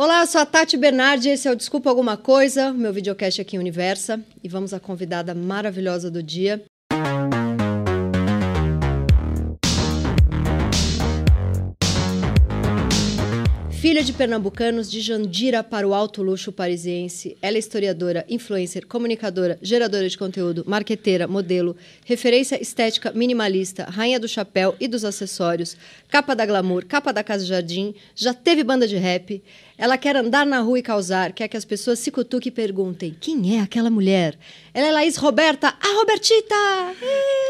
Olá, eu sou a Tati Bernardi, esse é o Desculpa Alguma Coisa, meu videocast aqui em Universa. E vamos à convidada maravilhosa do dia. Filha de pernambucanos de Jandira para o alto luxo parisiense, ela é historiadora, influencer, comunicadora, geradora de conteúdo, marqueteira, modelo, referência estética minimalista, rainha do chapéu e dos acessórios, capa da glamour, capa da Casa Jardim, já teve banda de rap. Ela quer andar na rua e causar, quer que as pessoas se cutuquem e perguntem: quem é aquela mulher? Ela é Laís Roberta, a Robertita!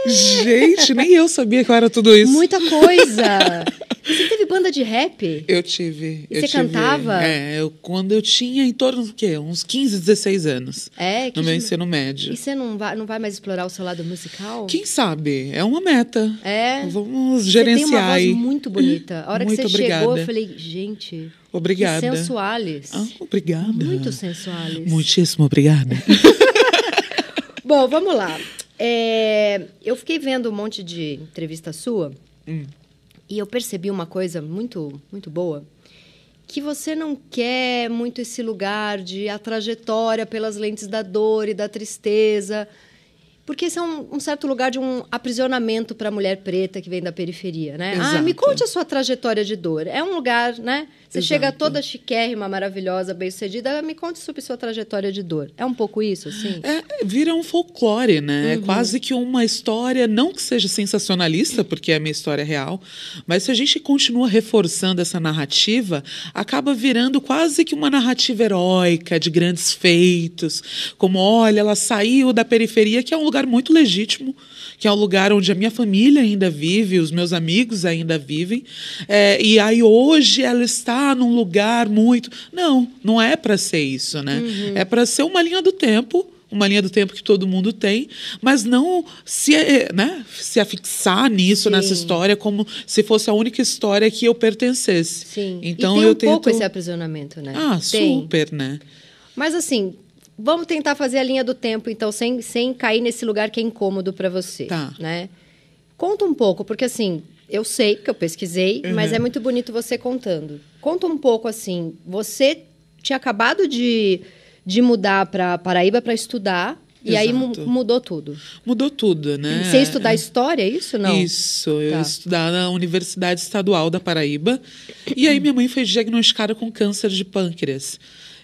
Gente, nem eu sabia que eu era tudo isso. Muita coisa! Você teve banda de rap? Eu tive. Eu você tive, cantava? É, eu, quando eu tinha em torno do quê? Uns 15, 16 anos. É, que No meu de- ensino médio. E você não vai, não vai mais explorar o seu lado musical? Quem sabe? É uma meta. É. Vamos Você tem gerenciar uma voz muito bonita. A hora Muito que você chegou, obrigada. eu falei, gente, Obrigada. que sensuales. Ah, obrigada. Muito sensuales. Muitíssimo obrigada. Bom, vamos lá. É, eu fiquei vendo um monte de entrevista sua Hum. e eu percebi uma coisa muito, muito boa. Que você não quer muito esse lugar de a trajetória pelas lentes da dor e da tristeza. Porque esse é um, um certo lugar de um aprisionamento para a mulher preta que vem da periferia, né? Ah, me Exato. conte a sua trajetória de dor. É um lugar, né? Você chega toda chiquérrima, maravilhosa, bem-sucedida. Me conte sobre sua trajetória de dor. É um pouco isso, assim? É, vira um folclore, né? É quase que uma história, não que seja sensacionalista, porque é a minha história real, mas se a gente continua reforçando essa narrativa, acaba virando quase que uma narrativa heróica, de grandes feitos, como, olha, ela saiu da periferia, que é um lugar muito legítimo, que é um lugar onde a minha família ainda vive, os meus amigos ainda vivem, é, e aí hoje ela está num lugar muito. Não, não é para ser isso, né? É para ser uma linha do tempo uma linha do tempo que todo mundo tem, mas não se, né, se afixar nisso, Sim. nessa história, como se fosse a única história que eu pertencesse. Sim. Então e tem eu um pouco tento... esse aprisionamento, né? Ah, tem. super, né? Mas assim, vamos tentar fazer a linha do tempo, então, sem, sem cair nesse lugar que é incômodo para você. Tá. Né? Conta um pouco, porque assim, eu sei, porque eu pesquisei, Uhum. mas é muito bonito você contando. Conta um pouco assim, você tinha acabado de, de mudar para Paraíba para estudar, e aí mudou tudo. Mudou tudo, né? Você estudar história, é isso? Não. Isso, eu Tá. ia estudar na Universidade Estadual da Paraíba. E aí minha mãe foi diagnosticada com câncer de pâncreas.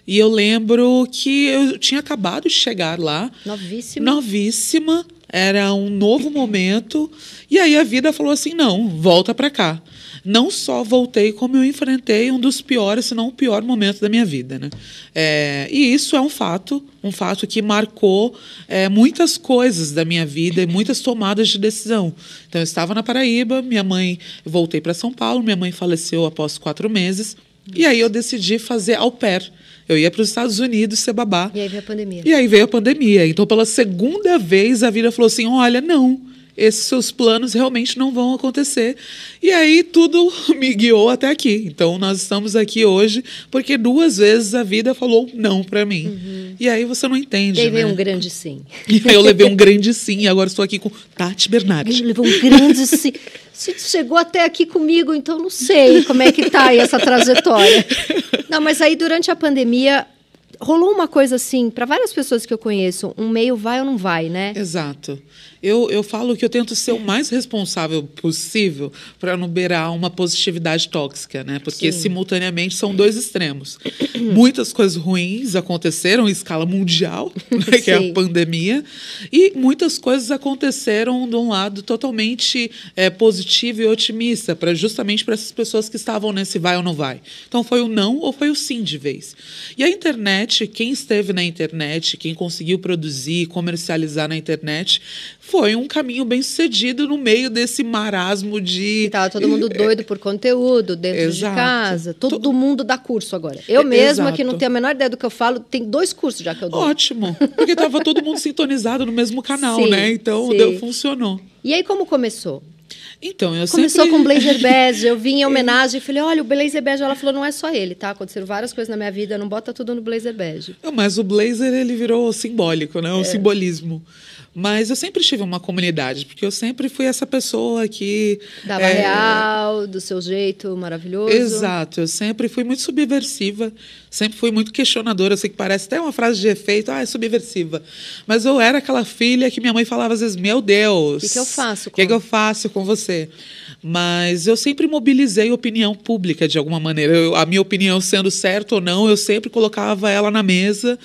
E eu lembro que eu tinha acabado de chegar lá, Novíssimo. novíssima, era um novo momento. E aí a vida falou assim: não, volta para cá. Não só voltei, como eu enfrentei um dos piores, se não o pior momento da minha vida. Né? É, e isso é um fato, um fato que marcou é, muitas coisas da minha vida e muitas tomadas de decisão. Então, eu estava na Paraíba, minha mãe, voltei para São Paulo, minha mãe faleceu após quatro meses. E aí eu decidi fazer au pair. Eu ia para os Estados Unidos ser babá. E aí veio a pandemia. E aí veio a pandemia. Então, pela segunda vez, a vida falou assim: olha, não. Esses seus planos realmente não vão acontecer. E aí tudo me guiou até aqui. Então nós estamos aqui hoje porque duas vezes a vida falou não para mim. E aí você não entende. Uhum. Veio né? um grande sim. E aí eu levei um grande sim. E agora estou aqui com Tati Bernardi. Ele levou um grande sim. Se chegou até aqui comigo, então não sei como é que tá aí essa trajetória. Não, mas aí durante a pandemia rolou uma coisa assim, para várias pessoas que eu conheço, um meio vai ou não vai, né? Exato. Eu, eu falo que eu tento ser o mais responsável possível para não beirar uma positividade tóxica, né? Porque Sim. simultaneamente são dois extremos. muitas coisas ruins aconteceram em escala mundial, né? que é a pandemia, e muitas coisas aconteceram de um lado totalmente é, positivo e otimista, para justamente para essas pessoas que estavam nesse vai ou não vai. Então foi o não ou foi o sim de vez. E a internet, quem esteve na internet, quem conseguiu produzir, comercializar na internet, foi um caminho bem sucedido no meio desse marasmo de. E tava todo mundo doido por conteúdo, dentro de Exato. casa. Todo mundo dá curso agora. Eu mesma, que não Exato. tenho a menor ideia do que eu falo, tem dois cursos já que eu dou. Ótimo, porque estava todo mundo sintonizado no mesmo canal, Sim, né? Então deu, funcionou. E aí como começou? Então, eu Começou sempre... com blazer bege, eu vim em homenagem e falei, olha, o blazer bege, ela falou, não é só ele, tá? Aconteceram várias coisas na minha vida, não bota tudo no blazer bege. Não, mas o blazer, ele virou simbólico, né? O É. simbolismo. Mas eu sempre tive uma comunidade, porque eu sempre fui essa pessoa que... Dava é, real, do seu jeito maravilhoso. Exato, eu sempre fui muito subversiva, sempre fui muito questionadora. Eu sei que parece até uma frase de efeito, ah, é subversiva. Mas eu era aquela filha que minha mãe falava às vezes: Meu Deus, Que que eu faço O que, que eu faço com você? Mas eu sempre mobilizei opinião pública de alguma maneira. Eu- a minha opinião sendo certa ou não, eu sempre colocava ela na mesa.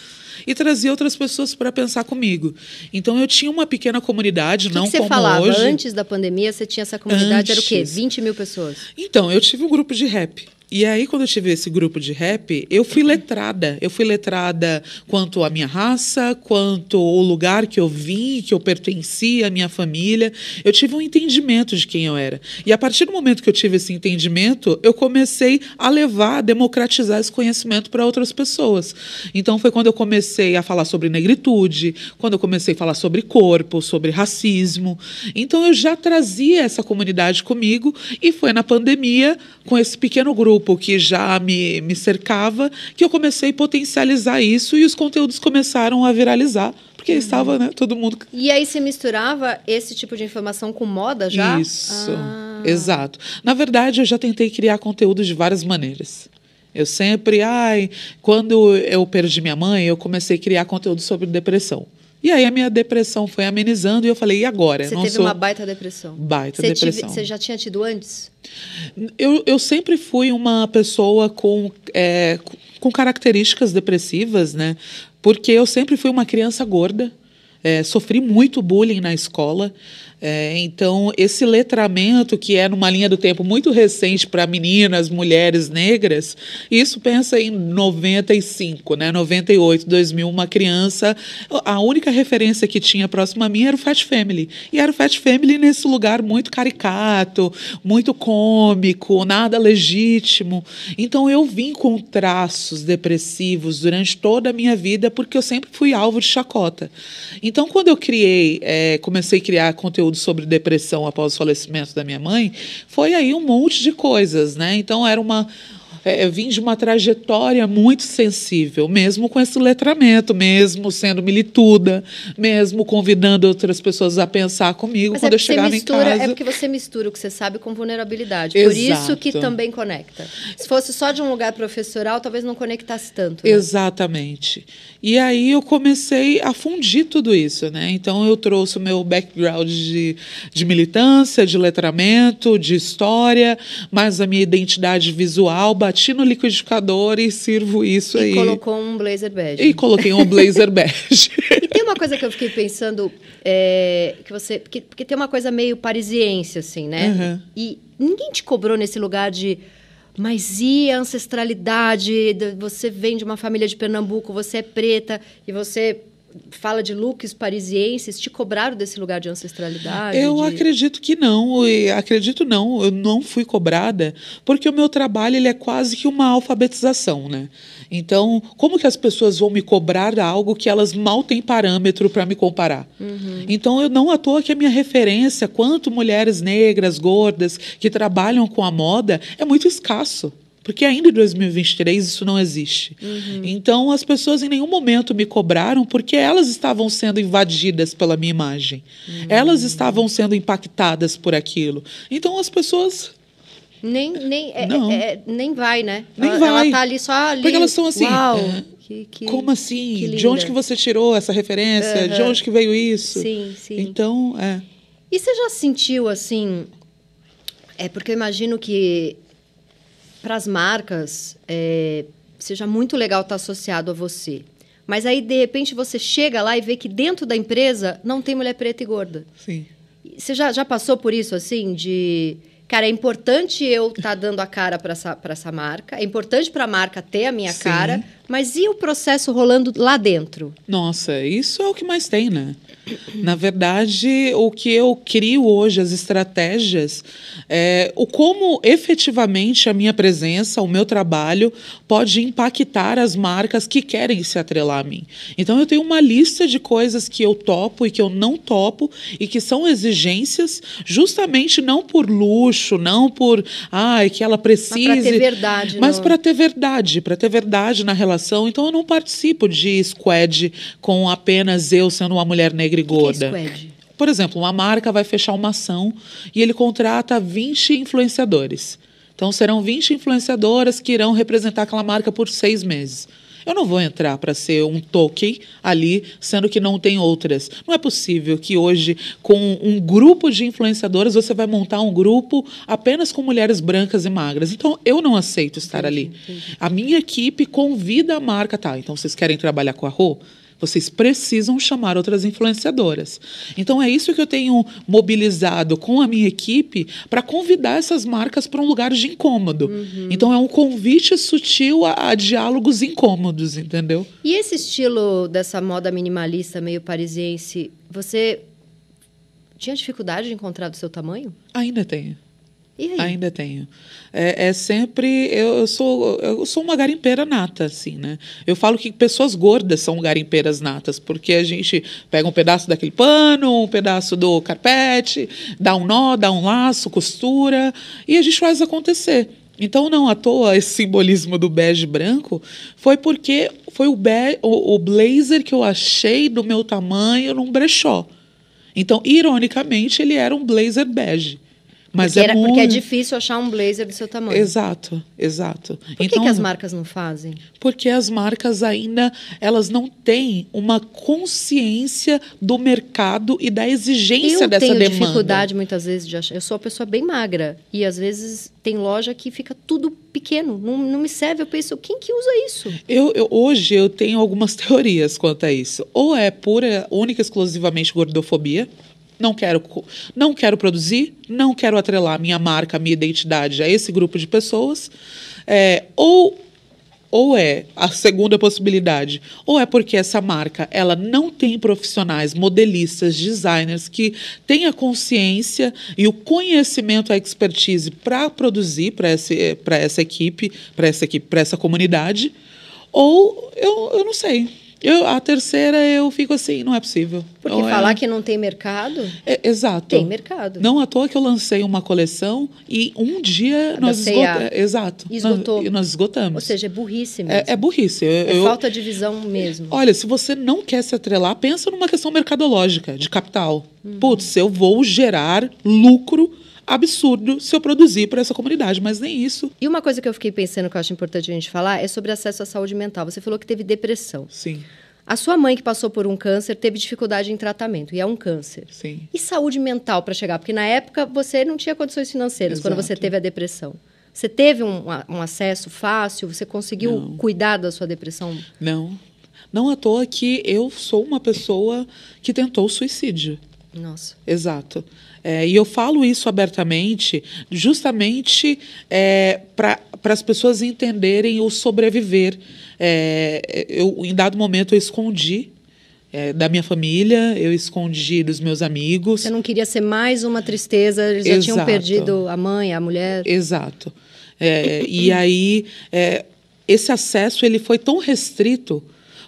E trazia outras pessoas para pensar comigo. Então eu tinha uma pequena comunidade, que, não que você como falava? hoje. Antes da pandemia, você tinha essa comunidade, era o quê? Antes. 20 mil pessoas. Então, eu tive um grupo de rap. E aí, quando eu tive esse grupo de rap, eu fui letrada. Eu fui letrada quanto à minha raça, quanto o lugar que eu vim, que eu pertencia, à minha família. Eu tive um entendimento de quem eu era. E a partir do momento que eu tive esse entendimento, eu comecei a levar, a democratizar esse conhecimento para outras pessoas. Então, foi quando eu comecei a falar sobre negritude, quando eu comecei a falar sobre corpo, sobre racismo. Então, eu já trazia essa comunidade comigo e foi na pandemia, com esse pequeno grupo que já me, me cercava, que eu comecei a potencializar isso e os conteúdos começaram a viralizar, porque estava né, todo mundo. E aí você misturava esse tipo de informação com moda já? Isso, Ah. exato. Na verdade, eu já tentei criar conteúdo de várias maneiras. Eu sempre, ai, quando eu perdi minha mãe, eu comecei a criar conteúdo sobre depressão. E aí a minha depressão foi amenizando e eu falei, e agora? Você teve sou uma baita depressão. baita Você, tive- depressão. você já tinha tido antes? Eu, eu sempre fui uma pessoa com, é, com características depressivas, né? Porque eu sempre fui uma criança gorda, é, sofri muito bullying na escola. É, então, esse letramento, que é numa linha do tempo muito recente para meninas, mulheres negras, isso pensa em 95, né? 98, 2000, uma criança. A única referência que tinha próxima a mim era o Fat Family. E era o Fat Family nesse lugar muito caricato, muito cômico, nada legítimo. Então eu vim com traços depressivos durante toda a minha vida, porque eu sempre fui alvo de chacota. Então, quando eu criei, eh, comecei a criar conteúdo sobre depressão após o falecimento da minha mãe, foi aí um monte de coisas, né? Então era uma é, vim de uma trajetória muito sensível, mesmo com esse letramento, mesmo sendo milituda, mesmo convidando outras pessoas a pensar comigo Mas quando é eu chegava em mistura, casa. é porque você mistura o que você sabe com vulnerabilidade. Por isso que Exato. também conecta. Se fosse só de um lugar professoral, talvez não conectasse tanto. né? Exatamente. E aí eu comecei a fundir tudo isso, né? Então eu trouxe o meu background de, de militância, de letramento, de história, mas a minha identidade visual, bati no liquidificador e sirvo isso E aí. colocou um blazer bege. E coloquei um blazer bege. E tem uma coisa que eu fiquei pensando, é, que você. Porque, porque tem uma coisa meio parisiense, assim, né? Uhum. E ninguém te cobrou nesse lugar de. Mas e a ancestralidade? de- Você vem de uma família de Pernambuco, você é preta e você fala de looks parisienses. Te cobraram desse lugar de ancestralidade? Eu de- acredito que não, acredito não, eu não fui cobrada, porque o meu trabalho ele é quase que uma alfabetização, né? Então, como que as pessoas vão me cobrar algo que elas mal têm parâmetro para me comparar? Então, eu não à toa que a minha referência, quanto mulheres negras, gordas, que trabalham com a moda, é muito escasso. Porque ainda em 2023 isso não existe. Então as pessoas em nenhum momento me cobraram porque elas estavam sendo invadidas pela minha imagem. Elas estavam sendo impactadas por aquilo. Então as pessoas. Nem, nem, é- é- é- nem vai, né? Nem ela, vai. Ela tá ali só ali. Porque elas são assim, Uau, é, que, que- Como assim? de onde que você tirou essa referência? De Aham. onde que veio isso? Sim, sim. Então, é. E você já sentiu assim? É porque eu imagino que para as marcas é, seja muito legal estar associado a você. Mas aí, de repente, você chega lá e vê que dentro da empresa não tem mulher preta e gorda. Sim. Você já, já passou por isso, assim, de... Cara, é importante eu estar dando a cara para essa, pra essa marca. É importante para a marca ter a minha Sim. cara. Mas e o processo rolando lá dentro? Nossa, isso é o que mais tem, né? Na verdade, o que eu crio hoje, as estratégias, é o como efetivamente a minha presença, o meu trabalho, pode impactar as marcas que querem se atrelar a mim. Então, eu tenho uma lista de coisas que eu topo e que eu não topo e que são exigências, justamente não por luxo, não por, ai, que ela precise. Mas para ter verdade. Mas para ter verdade, para ter verdade na relação. Então, eu não participo de squad com apenas eu sendo uma mulher negra gorda. Que que é? Por exemplo, uma marca vai fechar uma ação e ele contrata 20 influenciadores. Então, serão 20 influenciadoras que irão representar aquela marca por seis meses. Eu não vou entrar para ser um token ali, sendo que não tem outras. Não é possível que hoje, com um grupo de influenciadoras, você vai montar um grupo apenas com mulheres brancas e magras. Então, eu não aceito estar entendi, ali. Entendi. A minha equipe convida a marca, tá? Então, vocês querem trabalhar com a Rô? Vocês precisam chamar outras influenciadoras. Então é isso que eu tenho mobilizado com a minha equipe para convidar essas marcas para um lugar de incômodo. Uhum. Então é um convite sutil a, a, diálogos incômodos, entendeu? E esse estilo dessa moda minimalista meio parisiense, você tinha dificuldade de encontrar do seu tamanho? Ainda tenho. Ainda tenho. É, é, sempre. Eu, sou, eu sou uma garimpeira nata, assim, né? Eu falo que pessoas gordas são garimpeiras natas, porque a gente pega um pedaço daquele pano, um pedaço do carpete, dá um nó, dá um laço, costura, e a gente faz acontecer. Então, não à toa esse simbolismo do bege branco foi porque foi o, be o, o blazer que eu achei do meu tamanho num brechó. Então, ironicamente, ele era um blazer bege. Mas porque, é era, muito... porque é difícil achar um blazer do seu tamanho. Exato, exato. Por então, que, as marcas não fazem? Porque as marcas ainda elas não têm uma consciência do mercado e da exigência eu dessa demanda. Eu tenho dificuldade muitas vezes de achar. Eu sou uma pessoa bem magra e às vezes tem loja que fica tudo pequeno, não, não me serve. Eu penso, quem que usa isso? Eu, eu, hoje eu tenho algumas teorias quanto a isso. Ou é pura, única, exclusivamente gordofobia não quero, não quero produzir, não quero atrelar minha marca, minha identidade a esse grupo de pessoas. É, ou ou é a segunda possibilidade, ou é porque essa marca ela não tem profissionais, modelistas, designers que tenha consciência e o conhecimento, a expertise para produzir para essa, equipe, para essa equipe, para essa comunidade, ou eu, eu não sei. Eu, a terceira eu fico assim, não é possível. Porque não é falar é... que não tem mercado? É, exato. Tem mercado. Não à toa que eu lancei uma coleção e um dia a nós esgotamos. Exato. Esgotou. Nós, nós esgotamos. Ou seja, é burrice mesmo. É, é burrice. Eu, é eu, falta de visão mesmo. Olha, se você não quer se atrelar, pensa numa questão mercadológica, de capital. Uhum. Putz, eu vou gerar lucro absurdo se eu produzir para essa comunidade, mas nem isso. E uma coisa que eu fiquei pensando que eu acho importante a gente falar é sobre acesso à saúde mental. Você falou que teve depressão. Sim. A sua mãe, que passou por um câncer, teve dificuldade em tratamento, e é um câncer. Sim. E saúde mental para chegar? Porque na época você não tinha condições financeiras Exato. quando você teve a depressão. Você teve um, um acesso fácil? Você conseguiu não. cuidar da sua depressão? Não. Não à toa que eu sou uma pessoa que tentou suicídio. Nossa. Exato. É, e eu falo isso abertamente, justamente é, para as pessoas entenderem o sobreviver. É, eu, em dado momento, eu escondi é, da minha família, eu escondi dos meus amigos. Você não queria ser mais uma tristeza, eles já Exato. tinham perdido a mãe, a mulher. Exato. É, e aí, é, esse acesso ele foi tão restrito,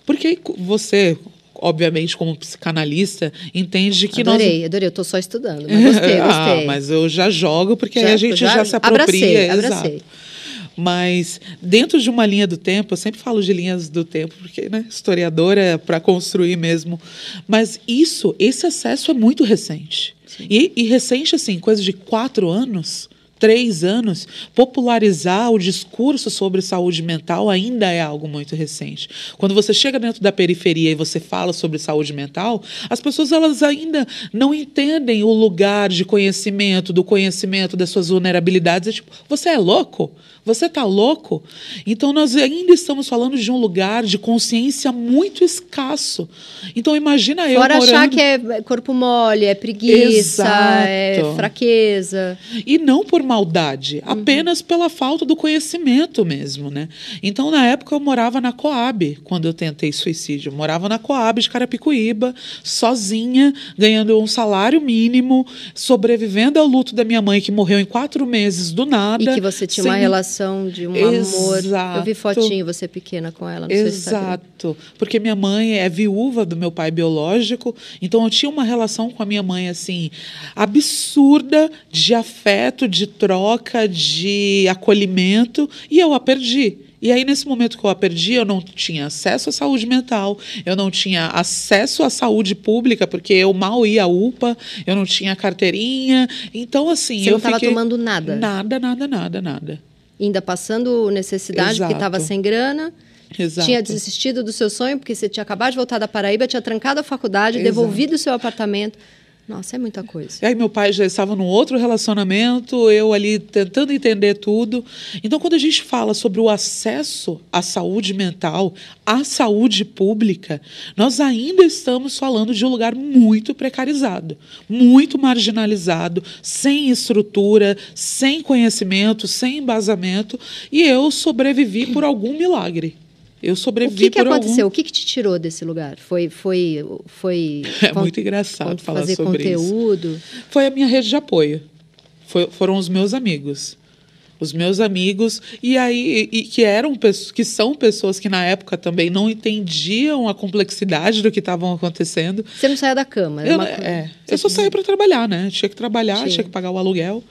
porque você, obviamente, como psicanalista, entende que adorei, nós... Adorei, eu estou só estudando, mas gostei, ah, gostei. ah, mas eu já jogo, porque já, aí a gente já, já se apropria. Abracei, abracei. Exato. Mas dentro de uma linha do tempo, eu sempre falo de linhas do tempo, porque né, historiadora é para construir mesmo. Mas isso, esse acesso é muito recente. E, e recente, assim, coisa de quatro anos três anos, popularizar o discurso sobre saúde mental ainda é algo muito recente. Quando você chega dentro da periferia e você fala sobre saúde mental, as pessoas elas ainda não entendem o lugar de conhecimento, do conhecimento das suas vulnerabilidades. É tipo, você é louco? Você está louco? Então, nós ainda estamos falando de um lugar de consciência muito escasso. Então, imagina eu. Fora morando... achar que é corpo mole, é preguiça, é Exato. é fraqueza. E não por maldade, apenas pela falta do conhecimento mesmo, né? Então, na época, eu morava na Coab, quando eu tentei suicídio. Eu morava na Coab de Carapicuíba, sozinha, ganhando um salário mínimo, sobrevivendo ao luto da minha mãe, que morreu em quatro meses do nada. E que você tinha sem- uma relação de um amor. Eu vi fotinho, você pequena com ela no. Exato, porque minha mãe é viúva do meu pai biológico, então eu tinha uma relação com a minha mãe assim absurda de afeto, de troca, de acolhimento, e eu a perdi. E aí, nesse momento que eu a perdi, eu não tinha acesso à saúde mental, eu não tinha acesso à saúde pública, porque eu mal ia à UPA, eu não tinha carteirinha. Então, assim, Você eu não estava tomando nada? Nada, nada, nada, nada. Ainda passando necessidade, porque estava Exato. sem grana. Exato. Tinha desistido do seu sonho, porque você tinha acabado de voltar da Paraíba, tinha trancado a faculdade, Exato. devolvido o seu apartamento. Nossa, é muita coisa. E aí meu pai já estava num outro relacionamento, eu ali tentando entender tudo. Então, quando a gente fala sobre o acesso à saúde mental, à saúde pública, nós ainda estamos falando de um lugar muito precarizado, muito marginalizado, sem estrutura, sem conhecimento, sem embasamento. E eu sobrevivi por algum milagre. Eu O sobrevivi que, que por algum- aconteceu? O que, que te tirou desse lugar? Foi, foi, foi É muito engraçado falar fazer sobre isso. conteúdo. Foi a minha rede de apoio. Foi- foram os meus amigos. Os meus amigos, e aí, e, que eram pessoas, que são pessoas que na época também não entendiam a complexidade do que estavam acontecendo. Você não saía da cama. era Eu, uma é, eu só saía para trabalhar, né? Tinha que trabalhar, Tinha. tinha que pagar o aluguel.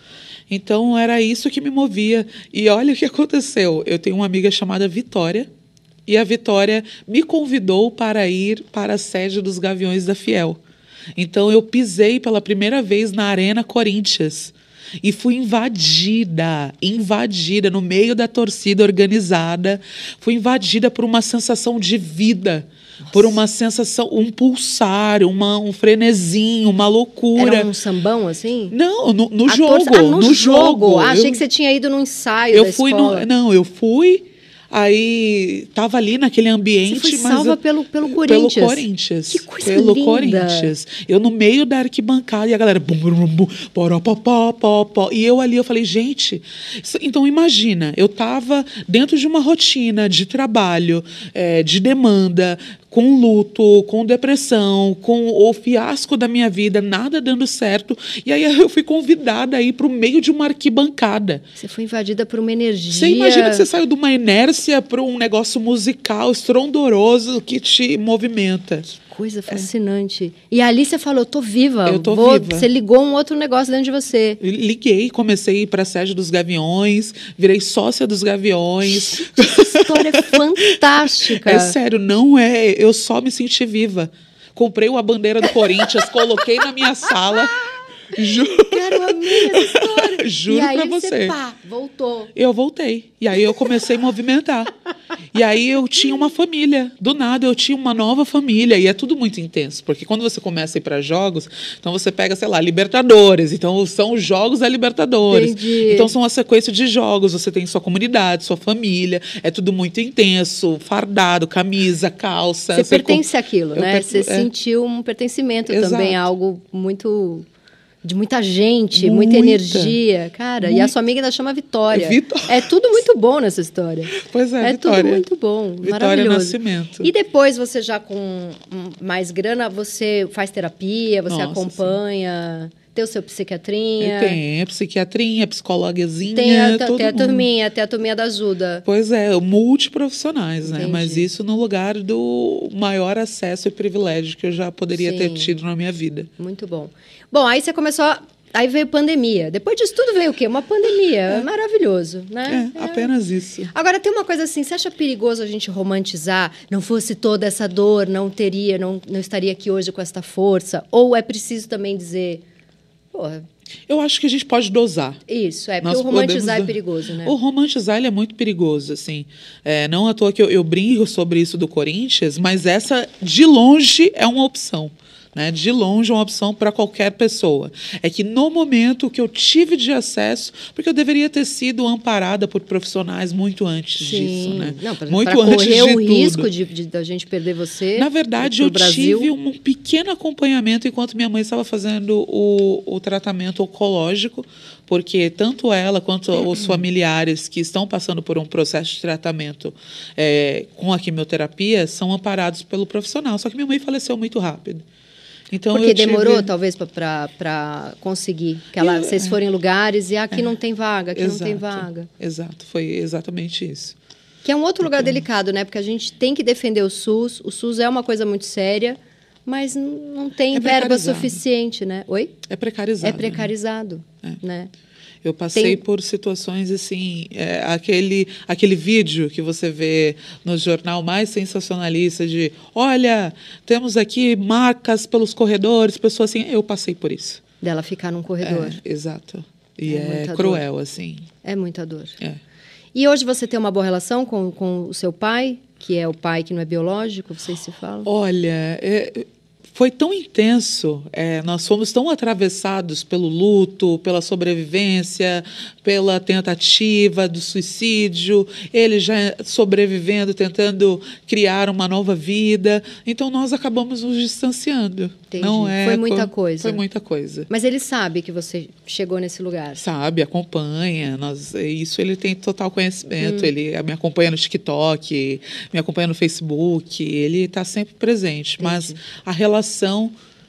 Então era isso que me movia. E olha o que aconteceu. Eu tenho uma amiga chamada Vitória. E a Vitória me convidou para ir para a sede dos Gaviões da Fiel. Então eu pisei pela primeira vez na Arena Corinthians. E fui invadida, invadida no meio da torcida organizada. Fui invadida por uma sensação de vida, por uma sensação, um pulsar, uma, um frenesim, uma loucura. Era um sambão, assim? Não, no, no jogo, torce- ah, no, no jogo. Ah, achei Eu- que você tinha ido num ensaio eu fui escola. no, não, eu fui aí tava ali naquele ambiente, Você foi mas salva eu- pelo- pelo Corinthians. Pelo Corinthians. Que coisa pelo linda. Corinthians. Eu no meio da arquibancada e a galera bum bum bum, poró, pó, pó, pó, e eu ali eu falei, gente, isso- então imagina, eu tava dentro de uma rotina de trabalho, eh, de demanda, com luto, com depressão, com o fiasco da minha vida, nada dando certo. E aí eu fui convidada a ir para o meio de uma arquibancada. Você foi invadida por uma energia. Você imagina que você saiu de uma inércia para um negócio musical estrondoroso que te movimenta. Coisa fascinante. E ali você falou, eu tô viva. Eu tô vou... viva. Você ligou um outro negócio dentro de você. Liguei, comecei a ir para a sede dos Gaviões, virei sócia dos Gaviões. Essa história é fantástica. É sério, não é. Eu só me senti viva. Comprei uma bandeira do Corinthians, coloquei na minha sala. Juro. Cara, eu amei essa história. Juro e aí pra você, você. pá, voltou. Eu voltei. E aí eu comecei a movimentar. E aí eu tinha uma família. Do nada eu tinha uma nova família. E é tudo muito intenso. Porque quando você começa a ir para jogos, então você pega, sei lá, Libertadores. Então são os jogos da Libertadores. Entendi. Então são uma sequência de jogos. Você tem sua comunidade, sua família. É tudo muito intenso. Fardado, camisa, calça. Você com- pertence àquilo, Eu né? per- Você é. sentiu um pertencimento Exato. também, algo muito. De muita gente, Muita. muita, energia. Cara, e a sua amiga ainda chama Vitória. É Vitó- É tudo muito bom nessa história. Pois é, É Vitória. tudo muito bom, Vitória maravilhoso. Nascimento. E depois, você já com mais grana, você faz terapia, você Nossa, acompanha, tem o seu psiquiatrinha. Tem a psiquiatrinha, psicologazinha. Tem a, todo tem a turminha, tem a turminha da ajuda. Pois é, multiprofissionais, né? Entendi. Mas isso no lugar do maior acesso e privilégio que eu já poderia ter Sim. tido na minha vida. Muito bom. Bom, aí você começou. a- Aí veio pandemia. Depois disso tudo veio o quê? Uma pandemia. É maravilhoso, né? É, apenas isso. Agora tem uma coisa assim, você acha perigoso a gente romantizar? Não fosse toda essa dor, não teria, não, não estaria aqui hoje com esta força? Ou é preciso também dizer, porra, Eu acho que a gente pode dosar. isso, é porque Nós o romantizar podemos- é perigoso, né? O romantizar ele é muito perigoso, assim. É, não à toa que eu, eu brinco sobre isso do Corinthians, mas essa, de longe, é uma opção. Né? De longe, é uma opção para qualquer pessoa. É que no momento que eu tive de acesso, porque eu deveria ter sido amparada por profissionais muito antes Sim. disso. Né? Não, pra, muito pra antes correr de o tudo. risco de, de, da gente perder você. Na verdade, eu Brasil. tive um pequeno acompanhamento enquanto minha mãe estava fazendo o, o tratamento oncológico, porque tanto ela quanto os familiares que estão passando por um processo de tratamento é, com a quimioterapia são amparados pelo profissional. Só que minha mãe faleceu muito rápido. Então, Porque demorou, tive... talvez, para conseguir. Que ela, vocês forem em lugares e aqui é, não tem vaga, aqui exato, não tem vaga. Exato, foi exatamente isso. Que é um outro lugar delicado, né? Porque a gente tem que defender o SUS. O SUS é uma coisa muito séria, mas não tem é verba suficiente, né? Oi? É precarizado. É precarizado, né? né? Eu passei Tem... por situações assim, é, aquele, aquele vídeo que você vê no jornal mais sensacionalista de, olha, temos aqui marcas pelos corredores, pessoas assim, eu passei por isso. Dela ficar num corredor. É, exato. E é, é cruel, dor. assim. É muita dor. É. E hoje você tem uma boa relação com, com o seu pai, que é o pai que não é biológico, vocês se falam? Olha, é, foi tão intenso, é, nós fomos tão atravessados pelo luto, pela sobrevivência, pela tentativa do suicídio, ele já sobrevivendo, tentando criar uma nova vida. Então nós acabamos nos distanciando. Entendi. Não é foi muita coisa. Foi muita coisa. Mas ele sabe que você chegou nesse lugar. Sabe, acompanha. Nós, isso ele tem total conhecimento. Hum. Ele me acompanha no TikTok, me acompanha no Facebook. Ele está sempre presente. Entendi. Mas a relação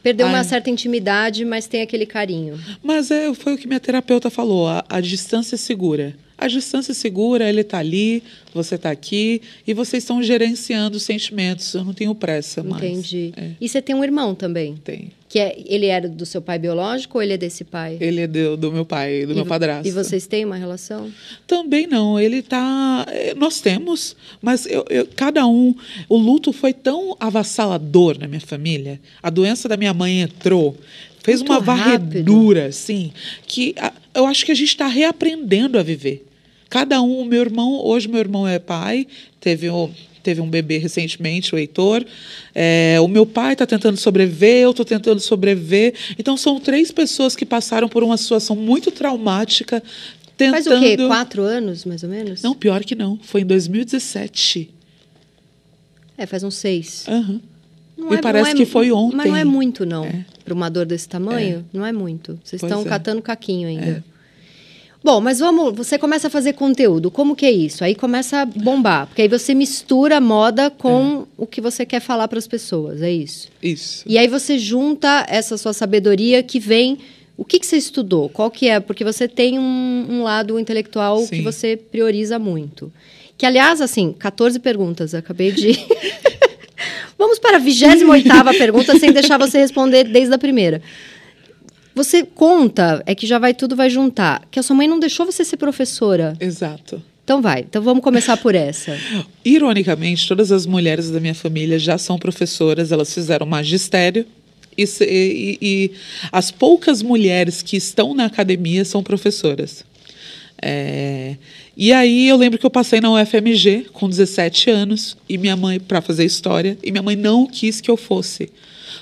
Perdeu uma certa intimidade, mas tem aquele carinho. Mas é, foi o que minha terapeuta falou: a, a distância é segura. A distância segura, ele está ali, você está aqui, e vocês estão gerenciando os sentimentos. Eu não tenho pressa mais. Entendi. É. E você tem um irmão também? Tem. Que é, ele era do seu pai biológico ou ele é desse pai? Ele é do, do meu pai, do e, meu padrasto. E vocês têm uma relação? Também não. Ele está. Eh, nós temos, mas eu, eu, cada um. O luto foi tão avassalador na minha família. A doença da minha mãe entrou fez Muito uma varredura, sim, que a, eu acho que a gente está reaprendendo a viver. Cada um, meu irmão, hoje meu irmão é pai, teve um, teve um bebê recentemente, o Heitor. É, o meu pai está tentando sobreviver, eu estou tentando sobreviver. Então, são três pessoas que passaram por uma situação muito traumática. Tentando... Faz o quê? Quatro anos, mais ou menos? Não, pior que não. Foi em 2017. É, faz uns seis. Uhum. Me é, parece é, que foi ontem. Mas não é muito, não. É. Para uma dor desse tamanho, é. não é muito. Vocês estão é. catando caquinho ainda. Bom, mas vamos, você começa a fazer conteúdo. Como que é isso? Aí começa a bombar, porque aí você mistura a moda com é. o que você quer falar para as pessoas, é isso? Isso. E aí você junta essa sua sabedoria que vem o que, que você estudou? Qual que é? Porque você tem um, um lado intelectual Sim. que você prioriza muito. Que, aliás, assim, 14 perguntas, acabei de... Vamos para a 28 pergunta, sem deixar você responder desde a primeira. Você conta, é que já vai tudo vai juntar, que a sua mãe não deixou você ser professora. Exato. Então vai, então vamos começar por essa. Ironicamente, todas as mulheres da minha família já são professoras, elas fizeram magistério. E, e, e as poucas mulheres que estão na academia são professoras. É, e aí eu lembro que eu passei na UFMG com 17 anos e minha mãe para fazer história e minha mãe não quis que eu fosse.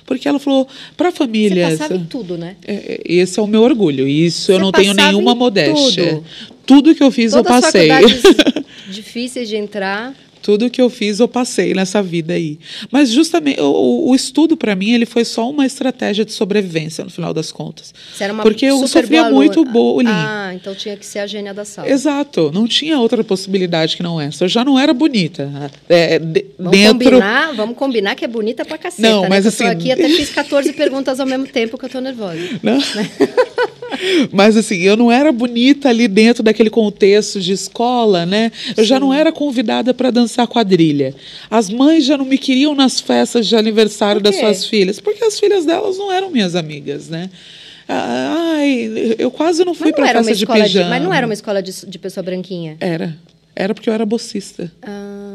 Porque ela falou, para a família. Você passava em tudo, né? É, é, esse é o meu orgulho. Isso Você eu não tenho nenhuma modéstia. Tudo. tudo que eu fiz Todas eu passei. difíceis de entrar. Tudo que eu fiz eu passei nessa vida aí. Mas justamente o, o estudo para mim ele foi só uma estratégia de sobrevivência no final das contas. Você era uma Porque eu sofria muito bullying. Ah, então tinha que ser a gênia da sala. Exato, não tinha outra possibilidade que não essa. Eu já não era bonita. É, de, vamos dentro... combinar, vamos combinar que é bonita pra caceta. Não, né? mas assim... eu aqui até fiz 14 perguntas ao mesmo tempo que eu tô nervosa. Não. Mas assim, eu não era bonita ali dentro daquele contexto de escola, né? Eu Sim. já não era convidada para dançar quadrilha. As mães já não me queriam nas festas de aniversário das suas filhas, porque as filhas delas não eram minhas amigas, né? Ai, eu quase não fui para festa de pijama. De, mas não era uma escola de, de pessoa branquinha? Era. Era porque eu era bolsista. Ah.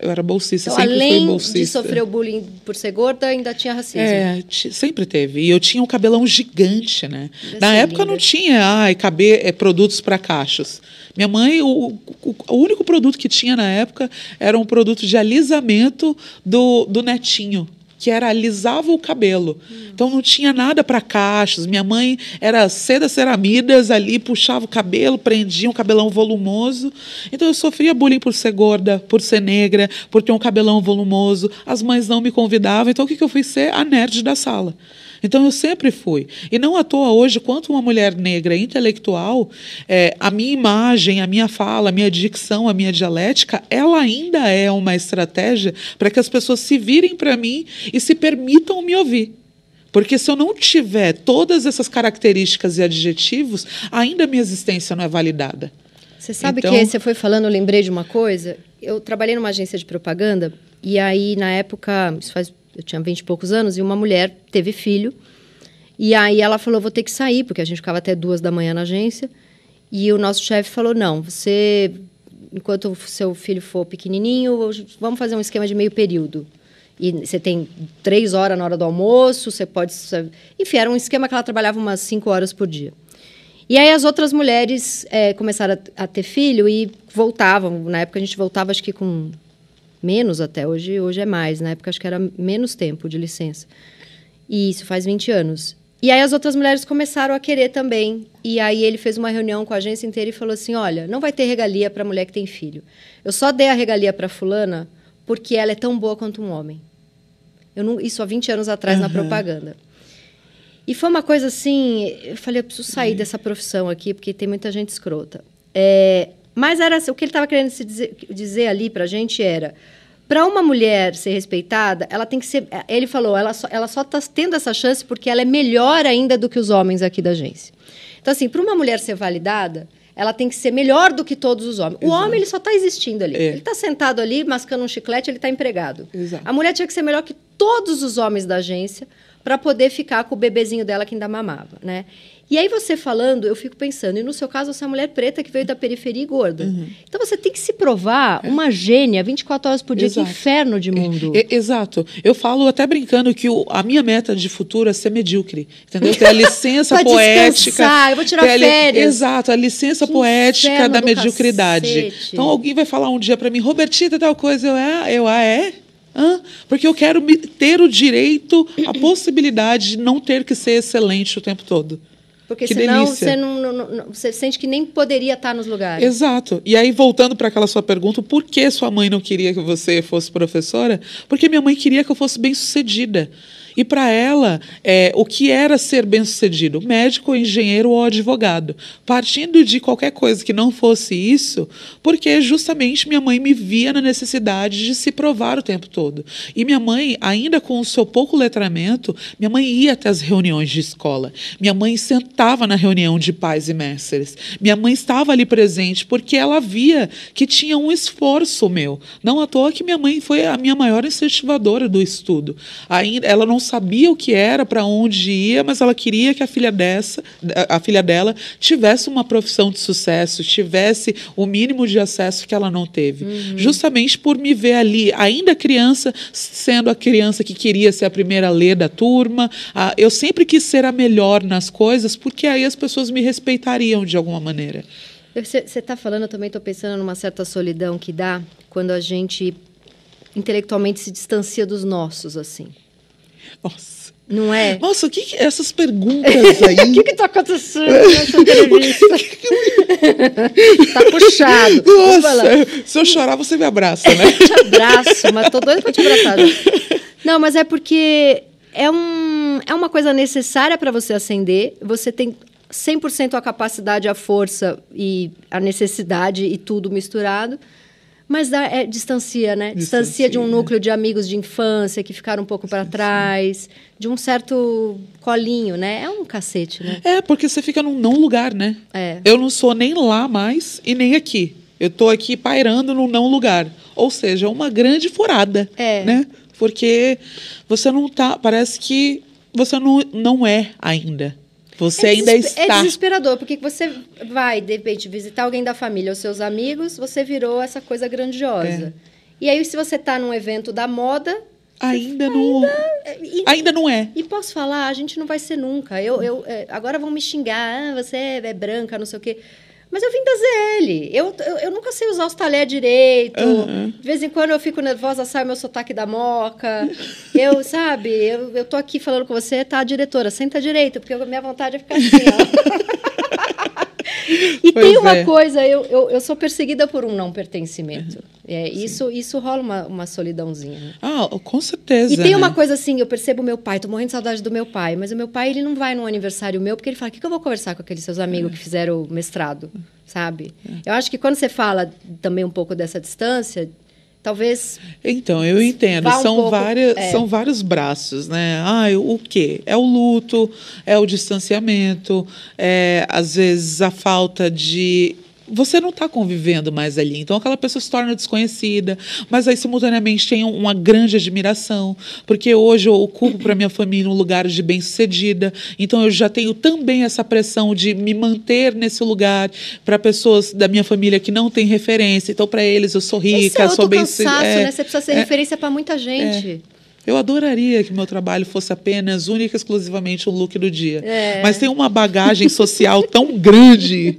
Eu era bolsista, então, sempre além fui bolsista. de sofrer o bullying por ser gorda, ainda tinha racismo. É, sempre teve. E eu tinha um cabelão gigante, né? Na época linda. não tinha, ai, caber é, produtos para cachos. Minha mãe, o, o, o, único produto que tinha na época era um produto de alisamento do, do netinho. Que era alisava o cabelo. Então não tinha nada para cachos. Minha mãe era seda ceramidas ali, puxava o cabelo, prendia um cabelão volumoso. Então eu sofria bullying por ser gorda, por ser negra, por ter um cabelão volumoso. As mães não me convidavam. Então o que, que eu fui ser? A nerd da sala. Então eu sempre fui. E não à toa hoje, quanto uma mulher negra intelectual, é, a minha imagem, a minha fala, a minha dicção, a minha dialética, ela ainda é uma estratégia para que as pessoas se virem para mim e se permitam me ouvir. Porque se eu não tiver todas essas características e adjetivos, ainda a minha existência não é validada. Você sabe então... que você foi falando, eu lembrei de uma coisa. Eu trabalhei numa agência de propaganda e aí, na época, isso faz, eu tinha 20 e poucos anos, e uma mulher teve filho. E aí ela falou, vou ter que sair, porque a gente ficava até duas da manhã na agência. E o nosso chefe falou, não, você, enquanto seu filho for pequenininho, vamos fazer um esquema de meio período. E você tem três horas na hora do almoço, você pode. Enfim, era um esquema que ela trabalhava umas cinco horas por dia. E aí as outras mulheres é, começaram a, a, ter filho e voltavam. Na época a gente voltava, acho que com menos até. Hoje, hoje é mais. Na época acho que era menos tempo de licença. E isso faz 20 anos. E aí as outras mulheres começaram a querer também. E aí ele fez uma reunião com a agência inteira e falou assim: olha, não vai ter regalia para mulher que tem filho. Eu só dei a regalia para fulana porque ela é tão boa quanto um homem. Eu não, isso há 20 anos atrás uhum. na propaganda. E foi uma coisa assim, eu falei, eu preciso sair uhum. dessa profissão aqui, porque tem muita gente escrota. É, mas era o que ele estava querendo se dizer, dizer ali para a gente era, para uma mulher ser respeitada, ela tem que ser. Ele falou, ela só, ela só está tendo essa chance porque ela é melhor ainda do que os homens aqui da agência. Então, assim, para uma mulher ser validada, ela tem que ser melhor do que todos os homens. Exato. O homem, ele só está existindo ali. É. Ele está sentado ali, mascando um chiclete, ele está empregado. Exato. A mulher tinha que ser melhor que todos os homens da agência para poder ficar com o bebezinho dela que ainda mamava, né? E aí você falando, eu fico pensando, e no seu caso você é uma mulher preta que veio da periferia e gorda. Uhum. Então você tem que se provar é. uma gênia 24 horas por dia, exato. que inferno de mundo. É, é, exato. Eu falo até brincando que o, a minha meta de futuro é ser medíocre, entendeu? Ter a licença poética. Eu vou tirar férias. exato, a licença que poética da mediocridade. Cacete. Então alguém vai falar um dia para mim, Robertita, tal coisa, eu é, eu ah, é? Porque eu quero ter o direito, a possibilidade de não ter que ser excelente o tempo todo. Porque que senão você, não, não, não, você sente que nem poderia estar nos lugares. Exato. E aí, voltando para aquela sua pergunta, por que sua mãe não queria que você fosse professora? Porque minha mãe queria que eu fosse bem sucedida. E para ela, é, o que era ser bem-sucedido? Médico, engenheiro ou advogado. Partindo de qualquer coisa que não fosse isso, porque justamente minha mãe me via na necessidade de se provar o tempo todo. E minha mãe, ainda com o seu pouco letramento, minha mãe ia até as reuniões de escola. Minha mãe sentava na reunião de pais e mestres. Minha mãe estava ali presente porque ela via que tinha um esforço meu. Não à toa que minha mãe foi a minha maior incentivadora do estudo. Ainda, ela não sabia o que era, para onde ia, mas ela queria que a filha dessa, a filha dela tivesse uma profissão de sucesso, tivesse o mínimo de acesso que ela não teve. Uhum. Justamente por me ver ali, ainda criança, sendo a criança que queria ser a primeira a ler da turma, a, eu sempre quis ser a melhor nas coisas, porque aí as pessoas me respeitariam de alguma maneira. Você está falando, eu também estou pensando numa certa solidão que dá quando a gente intelectualmente se distancia dos nossos, assim. Nossa. Não é? Nossa, o que, que essas perguntas aí? O que está acontecendo nessa entrevista? tá puxado. Nossa, se eu chorar, você me abraça, né? eu te abraço, mas tô doida para te abraçar. Não, mas é porque é, um, é uma coisa necessária para você acender. Você tem 100% a capacidade, a força e a necessidade e tudo misturado. Mas dá, é, distancia, né? Distancia, distancia de um núcleo de amigos de infância que ficaram um pouco para trás, de um certo colinho, né? É um cacete, né? É, porque você fica num não lugar, né? É. Eu não sou nem lá mais e nem aqui. Eu estou aqui pairando num não lugar. Ou seja, uma grande furada, é. né? Porque você não tá, parece que você não, não é ainda. Você é ainda está. É desesperador, porque você vai, de repente, visitar alguém da família, os seus amigos, você virou essa coisa grandiosa. É. E aí, se você está num evento da moda. Ainda não. Ainda, e, ainda não é. E posso falar, a gente não vai ser nunca. Eu, eu, é, agora vão me xingar, ah, você é branca, não sei o quê. Mas eu vim da ZL. Eu, eu, eu nunca sei usar os talheres direito. Uhum. De vez em quando eu fico nervosa, sai meu sotaque da moca. Eu, sabe, eu, eu tô aqui falando com você, tá, diretora, senta direito, porque a minha vontade é ficar assim, ó. E Pois tem uma é. coisa, eu, eu, eu sou perseguida por um não pertencimento. É, isso, isso rola uma, uma solidãozinha. né? Ah, com certeza. E tem né? uma coisa assim, eu percebo meu pai, tô morrendo de saudade do meu pai, mas o meu pai, ele não vai num aniversário meu, porque ele fala, o que, que eu vou conversar com aqueles seus amigos que fizeram o mestrado, sabe? Eu acho que quando você fala também um pouco dessa distância, talvez... Então, eu entendo. Um são, pouco- várias, é. são vários braços, né? Ah, o quê? É o luto, é o distanciamento, é, às vezes, a falta de. Você não está convivendo mais ali, então aquela pessoa se torna desconhecida, mas aí simultaneamente tem uma grande admiração, porque hoje eu ocupo para minha família um lugar de bem-sucedida, então eu já tenho também essa pressão de me manter nesse lugar para pessoas da minha família que não têm referência, então para eles eu sou rica, Esse é outro sou bem cansaço, é, né? Você precisa ser referência para muita gente. eu adoraria que meu trabalho fosse apenas, única e exclusivamente o look do dia. É. Mas tem uma bagagem social tão grande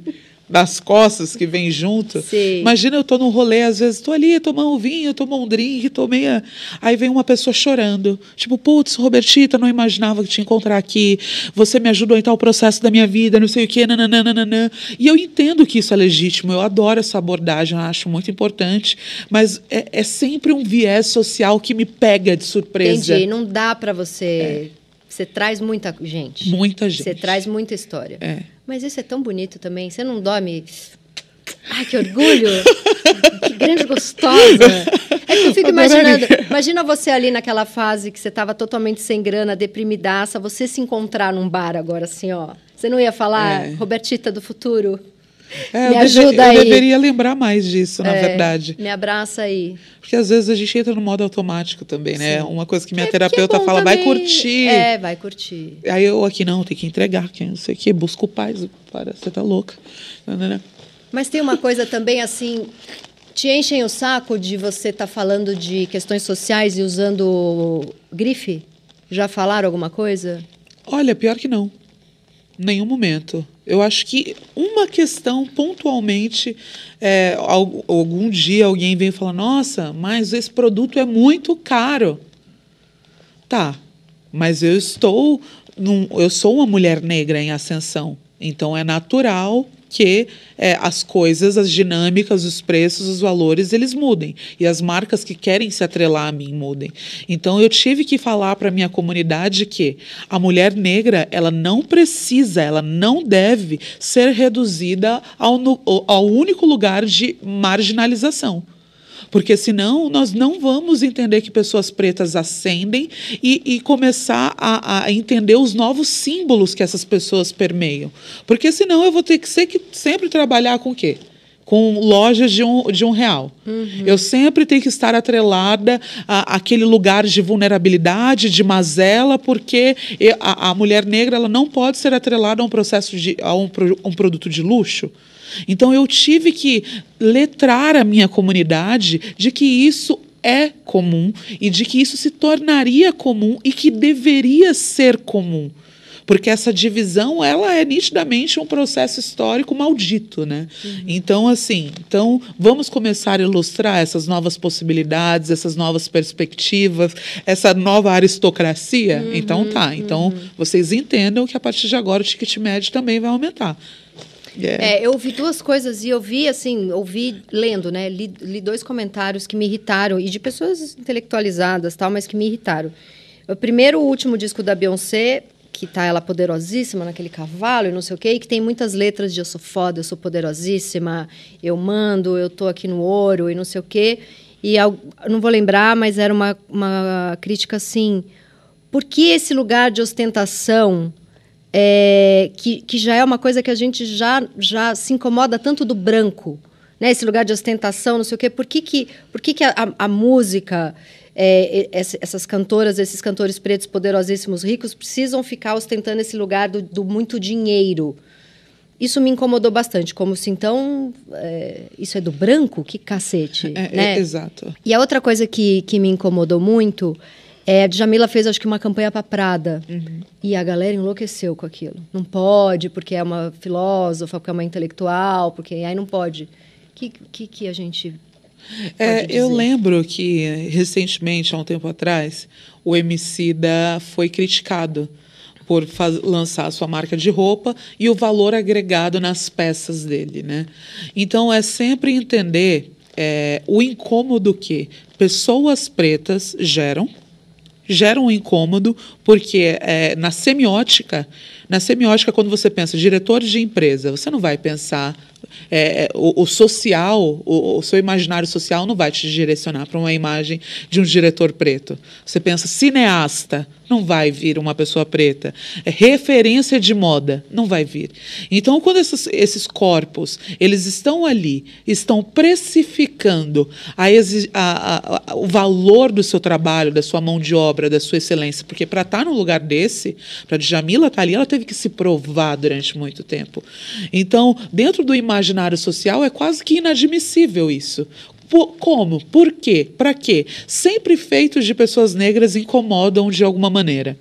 das costas que vem junto. Sim. Imagina eu tô num rolê, às vezes tô ali, tomando um vinho, tomando um drink, tomei a... Aí vem uma pessoa chorando. Tipo, putz, Robertita, não imaginava que te encontrar aqui. Você me ajudou em tal processo da minha vida, não sei o quê, nananana. E eu entendo que isso é legítimo, eu adoro essa abordagem, eu acho muito importante. Mas é, é sempre um viés social que me pega de surpresa. Entendi, não dá para você... Você traz muita gente. Muita gente. Você traz muita história. É. Mas isso é tão bonito também. Você não dorme. Ai, que orgulho! que grande gostosa! É que eu fico Adoraria. imaginando. Imagina você ali naquela fase que você estava totalmente sem grana, deprimidaça, você se encontrar num bar agora, assim, ó. Você não ia falar, É. Robertita do futuro? É, Me eu deve- ajuda eu aí. deveria lembrar mais disso, na É, verdade. Me abraça aí. Porque às vezes a gente entra no modo automático também, né? Uma coisa que minha É, terapeuta que é fala, vai também. curtir. É, vai curtir. Aí eu aqui, não, tem que entregar, que não sei o quê, busca o pai, para, você tá louca. Mas tem uma coisa também assim. Te enchem o saco de você estar falando de questões sociais e usando grife? Já falaram alguma coisa? Olha, pior que não. Nenhum momento. Eu acho que uma questão pontualmente, é, al- algum dia alguém vem falar, nossa, mas esse produto é muito caro. Tá, mas eu estou, num, eu sou uma mulher negra em ascensão, então é natural que é, as coisas, as dinâmicas, os preços, os valores, eles mudem. E as marcas que querem se atrelar a mim mudem. Então eu tive que falar para minha comunidade que a mulher negra, ela não precisa, ela não deve ser reduzida ao, ao único lugar de marginalização. Porque senão nós não vamos entender que pessoas pretas ascendem e, e começar a, a entender os novos símbolos que essas pessoas permeiam. Porque senão eu vou ter que, ser que sempre trabalhar com o quê? Com lojas de um, de um real. Eu sempre tenho que estar atrelada à- àquele lugar de vulnerabilidade, de mazela, porque a, a mulher negra ela não pode ser atrelada a um processo de a um, pro- um produto de luxo. Então eu tive que letrar a minha comunidade de que isso é comum e de que isso se tornaria comum e que deveria ser comum. Porque essa divisão, ela é nitidamente um processo histórico maldito, né? Então, assim, então vamos começar a ilustrar essas novas possibilidades, essas novas perspectivas, essa nova aristocracia. Então tá, então vocês entendam que a partir de agora o ticket médio também vai aumentar. É. É, eu ouvi duas coisas e eu vi, assim, ouvi lendo, né? Li, li dois comentários que me irritaram, e de pessoas intelectualizadas, tal, mas que me irritaram. O primeiro, o último disco da Beyoncé, que tá ela poderosíssima naquele cavalo e não sei o quê, e que tem muitas letras de eu sou foda, eu sou poderosíssima, eu mando, eu tô aqui no ouro e não sei o quê. E não vou lembrar, mas era uma, uma crítica assim. Por que esse lugar de ostentação é, que, que já é uma coisa que a gente já, já se incomoda tanto do branco, né? Esse lugar de ostentação, não sei o quê. Por que, que, por que, que a, a- música, é, essa- essas cantoras, esses cantores pretos poderosíssimos, ricos, precisam ficar ostentando esse lugar do, do muito dinheiro? Isso me incomodou bastante, como se então é, isso é do branco? Que cacete, É, é, né? exato. E a outra coisa que, que me incomodou muito É, a Djamila fez, acho que, uma campanha para Prada. Uhum. E a galera enlouqueceu com aquilo. Não pode, porque é uma filósofa, porque é uma intelectual, porque aí não pode. O que, que, que a gente. É, eu lembro que, recentemente, há um tempo atrás, o Emicida foi criticado por lançar a sua marca de roupa e o valor agregado nas peças dele, né? Então é sempre entender é, o incômodo que pessoas pretas geram, geram um incômodo porque é, na semiótica, na semiótica quando você pensa diretor de empresa, você não vai pensar é, é, o, o, social, o, o, seu imaginário social não vai te direcionar para uma imagem de um diretor preto. Você pensa cineasta, não vai vir uma pessoa preta. É referência de moda, não vai vir. Então, quando esses, esses corpos eles estão ali, estão precificando a, a, a, o valor do seu trabalho, da sua mão de obra, da sua excelência, porque para estar tá num lugar desse, para Djamila estar tá ali, ela teve que se provar durante muito tempo. Então, dentro do imaginário social, é quase que inadmissível isso. Por, como? Por quê? Para quê? Sempre feitos de pessoas negras incomodam de alguma maneira.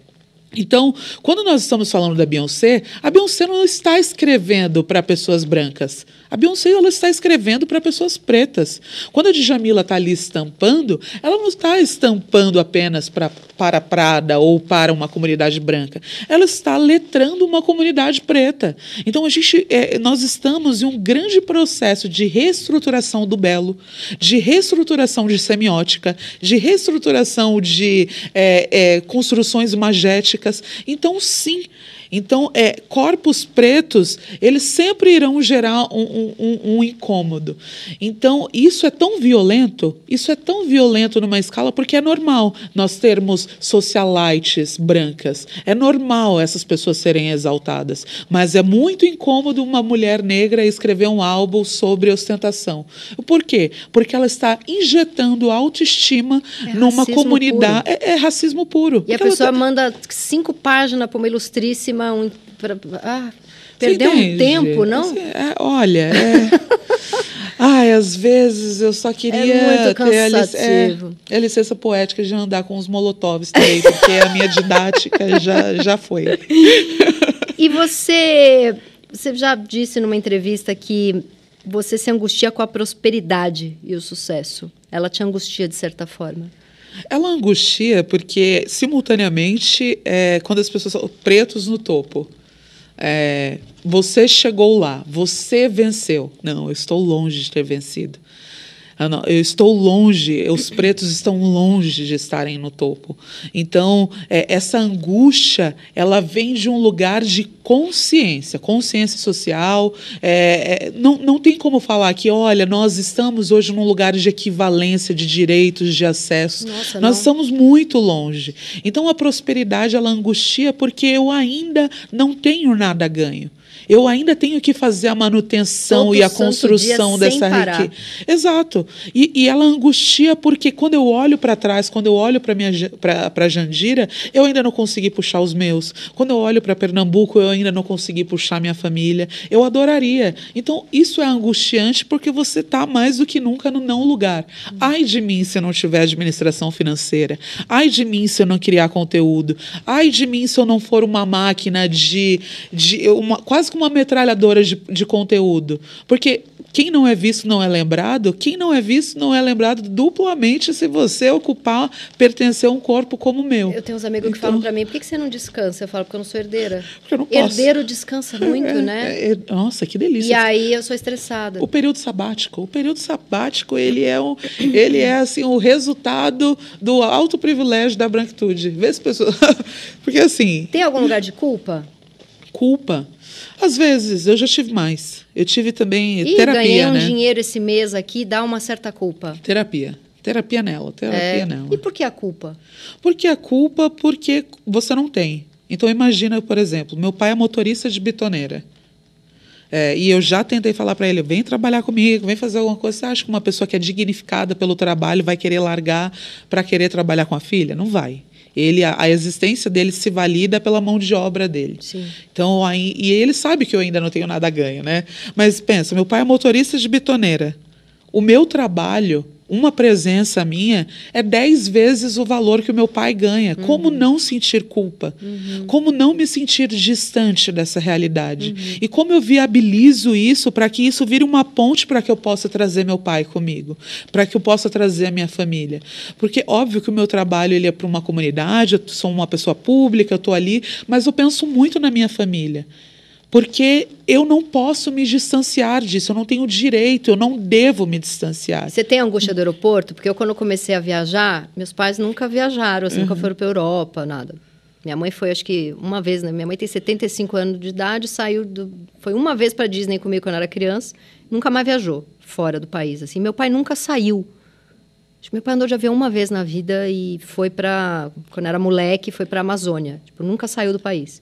Então, quando nós estamos falando da Beyoncé, a Beyoncé não está escrevendo para pessoas brancas. A Beyoncé ela está escrevendo para pessoas pretas. Quando a Djamila está ali estampando, ela não está estampando apenas pra, para Prada ou para uma comunidade branca. Ela está letrando uma comunidade preta. Então, a gente, é, nós estamos em um grande processo de reestruturação do belo, de reestruturação de semiótica, de reestruturação de é, é, construções magéticas. Então, sim, então, é, corpos pretos, eles sempre irão gerar um, um, um, incômodo. Então, isso é tão violento, isso é tão violento numa escala, porque é normal nós termos socialites brancas. É normal essas pessoas serem exaltadas. Mas é muito incômodo uma mulher negra escrever um álbum sobre ostentação. Por quê? Porque ela está injetando autoestima é numa comunidade. É, é, racismo puro. E a pessoa tá... manda cinco páginas para uma ilustríssima um, pra, ah, perder um tempo, não? Assim, é, olha, é... Ai, às vezes eu só queria é ter a, lic é, a, licença poética de andar com os molotovs também, porque a minha didática já, já foi. E você, você já disse numa entrevista que você se angustia com a prosperidade e o sucesso. Ela te angustia de certa forma. Ela angustia porque, simultaneamente, é, quando as pessoas são pretos no topo, é, você chegou lá, você venceu. Não, eu estou longe de ter vencido. Eu estou longe, os pretos estão longe de estarem no topo. Então, é, essa angústia, ela vem de um lugar de consciência, consciência social. É, é, não, não tem como falar que, olha, nós estamos hoje num lugar de equivalência de direitos, de acesso. Nossa, nós não. estamos muito longe. Então, a prosperidade, ela angustia porque eu ainda não tenho nada ganho eu ainda tenho que fazer a manutenção Todo e a construção dessa riqueza. Exato. E, e, ela angustia porque quando eu olho para trás, quando eu olho para Jandira, eu ainda não consegui puxar os meus. Quando eu olho para Pernambuco, eu ainda não consegui puxar minha família. Eu adoraria. Então, isso é angustiante porque você está mais do que nunca no não lugar. Ai de mim se eu não tiver administração financeira. Ai de mim se eu não criar conteúdo. Ai de mim se eu não for uma máquina de, de uma, quase uma metralhadora de, de conteúdo. Porque quem não é visto não é lembrado, quem não é visto não é lembrado duplamente se você ocupar, pertencer a um corpo como o meu. Eu tenho uns amigos então, que falam para mim, por que, você não descansa? Eu falo, porque eu não sou herdeira. Porque eu não posso. Herdeiro descansa muito, é, né? É, é, nossa, que delícia. E aí eu sou estressada. O período sabático, o período sabático, ele é, um, ele é assim, o resultado do alto privilégio da branquitude. Vê se pessoa... porque assim... Tem algum lugar de culpa? Culpa? Às vezes, eu já tive mais. Eu tive também Ih, terapia, ganhei um né? dinheiro esse mês aqui, dá uma certa culpa. Terapia. Terapia nela, terapia é. nela. E por que a culpa? Porque a culpa, porque você não tem. Então imagina, por exemplo, meu pai é motorista de bitoneira. É, e eu já tentei falar para ele: vem trabalhar comigo, vem fazer alguma coisa. Você acha que uma pessoa que é dignificada pelo trabalho vai querer largar para querer trabalhar com a filha? Não vai ele a, existência dele se valida pela mão de obra dele. Sim. Então, aí, e ele sabe que eu ainda não tenho nada a ganho, né? Mas pensa, meu pai é motorista de bitoneira. O meu trabalho uma presença minha é dez vezes o valor que o meu pai ganha. Uhum. Como não sentir culpa? Uhum. Como não me sentir distante dessa realidade? Uhum. E como eu viabilizo isso para que isso vire uma ponte para que eu possa trazer meu pai comigo, para que eu possa trazer a minha família? Porque óbvio que o meu trabalho ele é para uma comunidade, eu sou uma pessoa pública, eu estou ali, mas eu penso muito na minha família porque eu não posso me distanciar disso, eu não tenho direito, eu não devo me distanciar. Você tem angústia do aeroporto? Porque eu, quando comecei a viajar, meus pais nunca viajaram, assim, uhum. nunca foram para a Europa, nada. Minha mãe foi, acho que, uma vez, né? Minha mãe tem 75 anos de idade, saiu do... Foi uma vez para Disney comigo quando eu era criança, nunca mais viajou fora do país, assim. Meu pai nunca saiu. Acho que meu pai andou de avião uma vez na vida e foi para... Quando era moleque, foi para a Amazônia. Tipo, nunca saiu do país.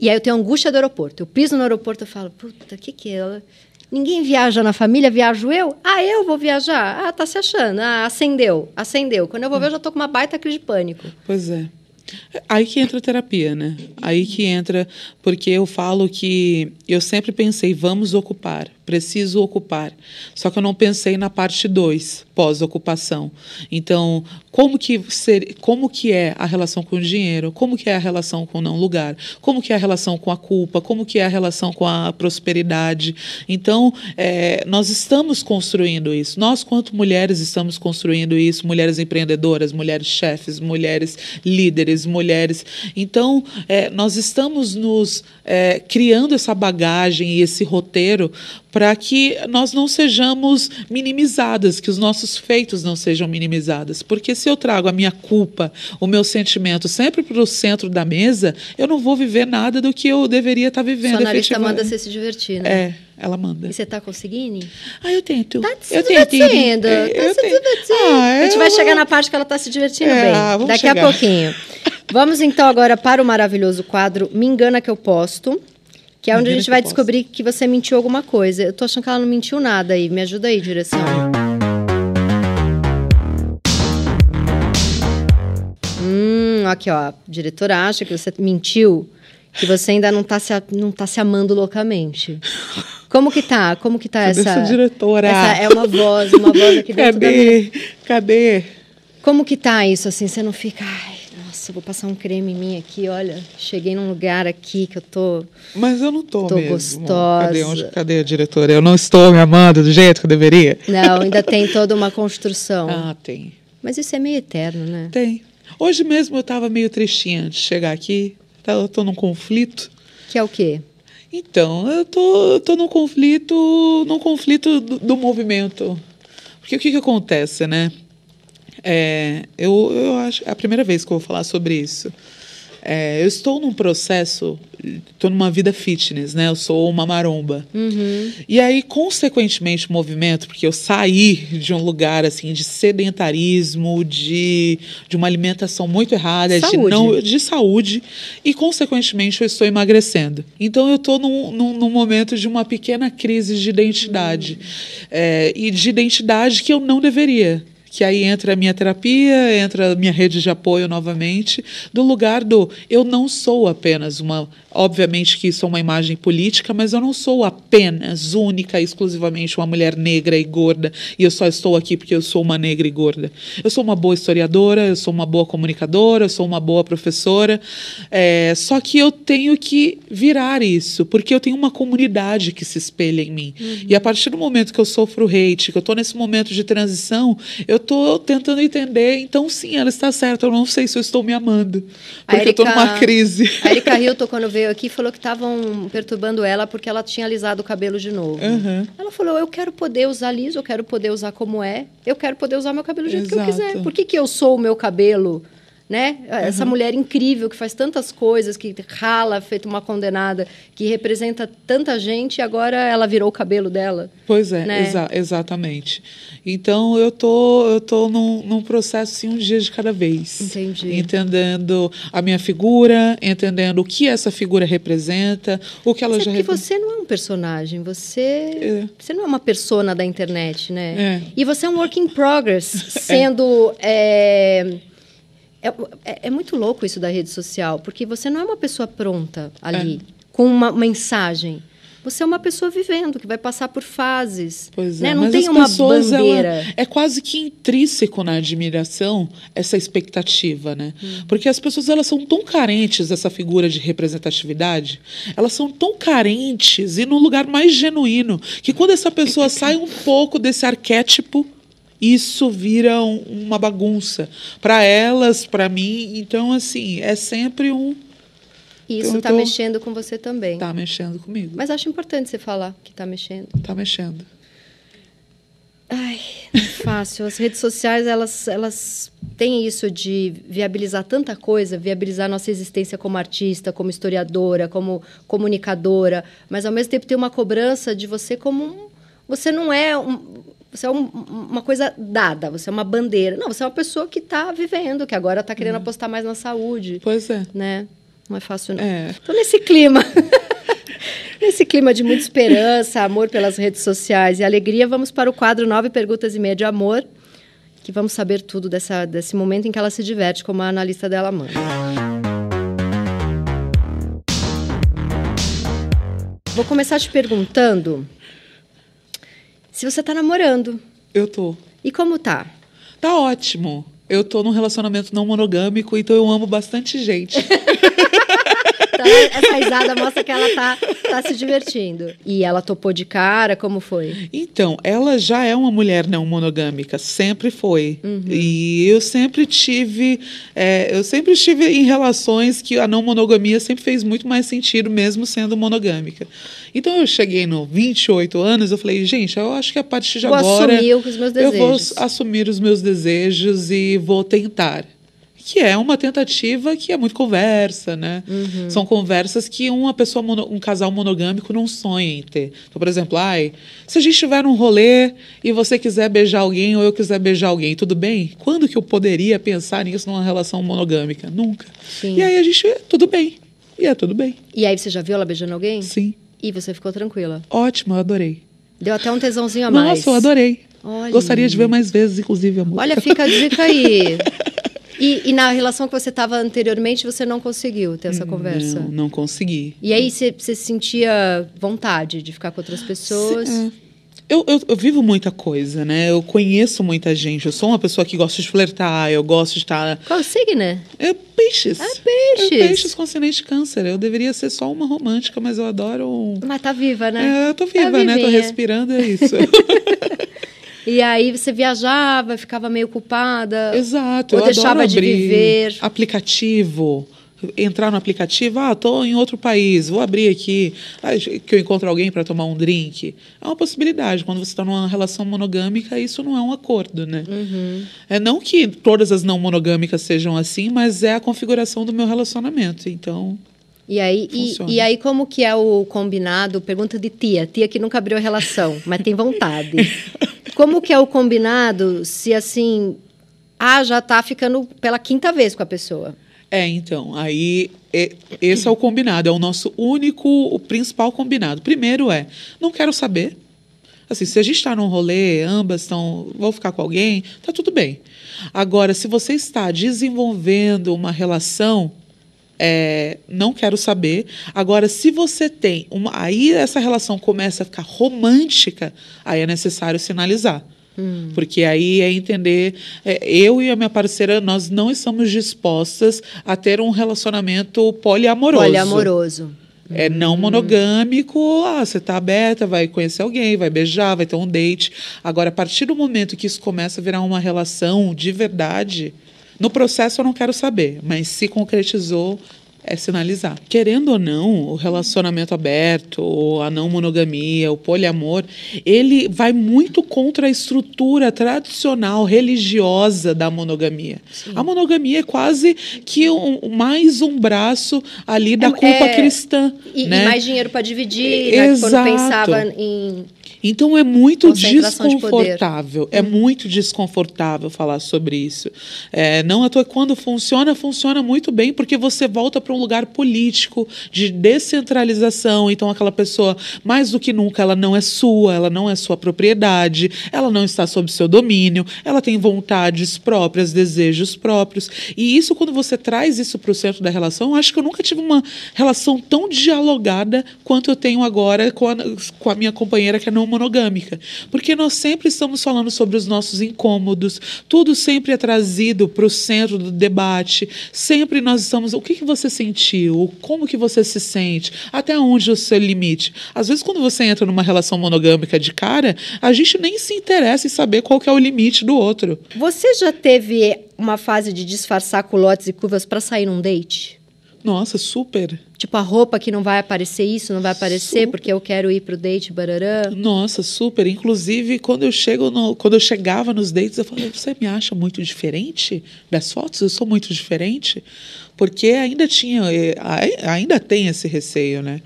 E aí eu tenho angústia do aeroporto. Eu piso no aeroporto e falo, puta, o que que é ela? Ninguém viaja na família, viajo eu? Ah, eu vou viajar? Ah, tá se achando. Ah, acendeu, acendeu. Quando eu vou ver, eu já tô com uma baita crise de pânico. Pois é. Aí que entra a terapia, né? Aí que entra, porque eu falo que eu sempre pensei, vamos ocupar, preciso ocupar. Só que eu não pensei na parte 2, pós-ocupação. Então, como que, ser, como que é a relação com o dinheiro? Como que é a relação com o não lugar? Como que é a relação com a culpa? Como que é a relação com a prosperidade? Então, é, nós estamos construindo isso. Nós, quanto mulheres, estamos construindo isso. Mulheres empreendedoras, mulheres chefes, mulheres líderes, mulheres. Então, é, nós estamos nos é, criando essa bagagem e esse roteiro para que nós não sejamos minimizadas, que os nossos feitos não sejam minimizados. Porque se eu trago a minha culpa, o meu sentimento sempre para o centro da mesa, eu não vou viver nada do que eu deveria estar tá vivendo. Sua analista manda você se divertir, né? É, ela manda. E você está conseguindo? Ah, eu tento. Tá se eu divertindo. Tento. Tá eu se divertindo. Ah, a gente vai chegar na parte que ela está se divertindo é, bem. Daqui chegar. a pouquinho. Vamos então agora para o maravilhoso quadro Me Engana Que Eu Posto. Que é onde a gente vai descobrir que você mentiu alguma coisa. Eu tô achando que ela não mentiu nada aí. Me ajuda aí, direção. Hum, aqui, ó. A diretora acha que você mentiu, que você ainda não tá se, não tá se amando loucamente. Como que tá? Como que tá Cadê essa... diretora? Essa é uma voz, uma voz aqui dentro Cadê? da minha... Cadê? Como que tá isso, assim? Você não fica... Nossa, vou passar um creme em mim aqui, olha, cheguei num lugar aqui que eu tô. Mas eu não tô, tô mesmo. gostosa. Cadê, onde, cadê a diretora? Eu não estou me amando do jeito que eu deveria. Não, ainda tem toda uma construção. Ah, tem. Mas isso é meio eterno, né? Tem. Hoje mesmo eu estava meio tristinha antes de chegar aqui. Tá, eu tô num conflito. Que é o quê? Então, eu tô, tô num conflito, num conflito do, do movimento. Porque o que, que acontece, né? É, eu, eu acho é a primeira vez que eu vou falar sobre isso. É, eu estou num processo, estou numa vida fitness, né? Eu sou uma maromba. Uhum. E aí, consequentemente, o movimento, porque eu saí de um lugar assim de sedentarismo, de, de uma alimentação muito errada, saúde. de não de saúde, e consequentemente eu estou emagrecendo. Então eu estou num, num, num, momento de uma pequena crise de identidade. Uhum. É, e de identidade que eu não deveria que aí entra a minha terapia, entra a minha rede de apoio novamente, do lugar do eu não sou apenas uma Obviamente que isso é uma imagem política, mas eu não sou apenas, única, exclusivamente uma mulher negra e gorda, e eu só estou aqui porque eu sou uma negra e gorda. Eu sou uma boa historiadora, eu sou uma boa comunicadora, eu sou uma boa professora, é, só que eu tenho que virar isso, porque eu tenho uma comunidade que se espelha em mim. Uhum. E a partir do momento que eu sofro hate, que eu estou nesse momento de transição, eu estou tentando entender, então sim, ela está certa, eu não sei se eu estou me amando, porque Erika, eu estou numa crise. A Erika Hilton, quando veio aqui falou que estavam perturbando ela porque ela tinha alisado o cabelo de novo. Uhum. Ela falou: Eu quero poder usar liso, eu quero poder usar como é, eu quero poder usar meu cabelo do jeito Exato. que eu quiser. Por que, que eu sou o meu cabelo? Né? Uhum. Essa mulher incrível que faz tantas coisas, que rala, feito uma condenada, que representa tanta gente e agora ela virou o cabelo dela. Pois é, né? exa exatamente. Então eu tô, eu tô num, num processo assim, um dia de cada vez. Entendi. Entendendo a minha figura, entendendo o que essa figura representa, o que ela Mas é já porque você não é um personagem, você, é. você não é uma persona da internet, né? É. E você é um work in progress, sendo. É. É, é, é, muito louco isso da rede social, porque você não é uma pessoa pronta ali, é. com uma mensagem. Você é uma pessoa vivendo, que vai passar por fases. Pois né? é, Não mas tem as uma pessoas, ela- bandeira. é quase que intrínseco na admiração essa expectativa, né? Hum. Porque as pessoas elas são tão carentes dessa figura de representatividade, elas são tão carentes e num lugar mais genuíno que quando essa pessoa sai um pouco desse arquétipo isso vira um- uma bagunça para elas, para mim. Então, assim, é sempre um E isso está tô- mexendo com você também. tá mexendo comigo, Mas acho importante você falar que está mexendo. tá mexendo. Ai, não é fácil. As redes sociais, elas, elas têm isso de viabilizar tanta coisa, viabilizar nossa existência como artista, como historiadora, como comunicadora, mas ao mesmo tempo tem uma cobrança de você como um, você não é um, você é um- uma coisa dada, você é uma bandeira. Não, você é uma pessoa que está vivendo, que agora está querendo apostar mais na saúde, Pois é. né? Não é fácil não. É. Então, nesse clima, nesse clima de muita esperança, amor pelas redes sociais e alegria, vamos para o quadro Nove Perguntas e Meia de Amor, que vamos saber tudo dessa, desse momento em que ela se diverte, como a analista dela manda. Vou começar te perguntando se você está namorando. Eu tô. E como tá? Tá ótimo. Eu tô num relacionamento não monogâmico, então eu amo bastante gente. Então, essa risada mostra que ela tá, tá se divertindo. E ela topou de cara, como foi? Então, ela já é uma mulher não monogâmica, sempre foi. E eu sempre tive, é, eu sempre estive em relações que a não monogamia sempre fez muito mais sentido, mesmo sendo monogâmica. Então eu cheguei no 28 anos, eu falei, gente, eu acho que a partir de Vou agora assumir os meus eu vou desejos. assumir os meus desejos e vou tentar. Que é uma tentativa que é muito conversa, né? Uhum. São conversas que uma pessoa, mono- um casal monogâmico não sonha em ter. Então, por exemplo, ai, se a gente estiver num rolê e você quiser beijar alguém ou eu quiser beijar alguém, tudo bem? Quando que eu poderia pensar nisso numa relação monogâmica? Nunca. Sim. E aí a gente, tudo bem. E é tudo bem. E aí você já viu ela beijando alguém? Sim. E você ficou tranquila. Ótimo, eu adorei. Deu até um tesãozinho a mais. Nossa, eu adorei. Olha. Gostaria de ver mais vezes, inclusive, amor. Olha, fica a dica aí. E, e na relação que você estava anteriormente, você não conseguiu ter essa conversa? Não, não consegui. E aí você, você sentia vontade de ficar com outras pessoas? É. Eu, eu, eu vivo muita coisa, né? Eu conheço muita gente. Eu sou uma pessoa que gosta de flertar, eu gosto de estar. Qual o signo? É peixes. Ah, peixes. É peixes com ascendente de câncer. Eu deveria ser só uma romântica, mas eu adoro. um- Mas tá viva, né? É, eu tô viva, Tá né? Tô respirando, é isso. E aí você viajava, ficava meio culpada. Exato. Ou eu deixava de viver. Aplicativo. Entrar no aplicativo, ah, tô em outro país, vou abrir aqui, ah, que eu encontro alguém para tomar um drink. É uma possibilidade. Quando você está numa relação monogâmica, isso não é um acordo, né? Uhum. É não que todas as não monogâmicas sejam assim, mas é a configuração do meu relacionamento. Então, E aí, e, e aí, como que é o combinado? Pergunta de tia. Tia que nunca abriu a relação, mas tem vontade. Como que é o combinado se, assim... Ah, já tá ficando pela quinta vez com a pessoa. é, então, aí é- esse é o combinado, é o nosso único, o principal combinado. Primeiro é, não quero saber. Assim, se a gente está num rolê, ambas estão, vou ficar com alguém, tá tudo bem. Agora, se você está desenvolvendo uma relação, é, não quero saber. Agora, se você tem uma, aí essa relação começa a ficar romântica, aí é necessário sinalizar. Porque aí é entender, é, eu e a minha parceira, nós não estamos dispostas a ter um relacionamento poliamoroso. Poliamoroso. É não monogâmico, ah, você está aberta, vai conhecer alguém, vai beijar, vai ter um date. Agora, a partir do momento que isso começa a virar uma relação de verdade, no processo eu não quero saber, mas se concretizou, é sinalizar. Querendo ou não, o relacionamento aberto, a não monogamia, o poliamor, ele vai muito contra a estrutura tradicional religiosa da monogamia. A monogamia é quase que um- mais um braço ali da É- culpa é- cristã. E, né? e mais dinheiro para dividir, né? Quando Exato. pensava em... Então é muito Concentração de desconfortável. É muito desconfortável falar sobre isso. É, não à toa quando funciona, funciona muito bem, porque você volta para um lugar político de descentralização. Então aquela pessoa, mais do que nunca, ela não é sua, ela não é sua propriedade, ela não está sob seu domínio, ela tem vontades próprias, desejos próprios. E isso, quando você traz isso para o centro da relação, eu acho que eu nunca tive uma relação tão dialogada quanto eu tenho agora com a, com a minha companheira que é não monogâmica. Porque nós sempre estamos falando sobre os nossos incômodos, tudo sempre é trazido para o centro do debate, sempre nós estamos. O que, que você sentiu? Como que você se sente? Até onde o seu limite? Às vezes, quando você entra numa relação monogâmica de cara, a gente nem se interessa em saber qual é o limite do outro. Você já teve uma fase de disfarçar culotes e curvas para sair num date? Nossa, super. Tipo, a roupa que não vai aparecer isso, não vai aparecer Super. porque eu quero ir pro date, barará. Nossa, super. Inclusive, quando eu chego no, quando eu chegava nos dates, eu falei, você me acha muito diferente das fotos? Eu sou muito diferente? Porque ainda tinha, eh, ai- ainda tem esse receio, né?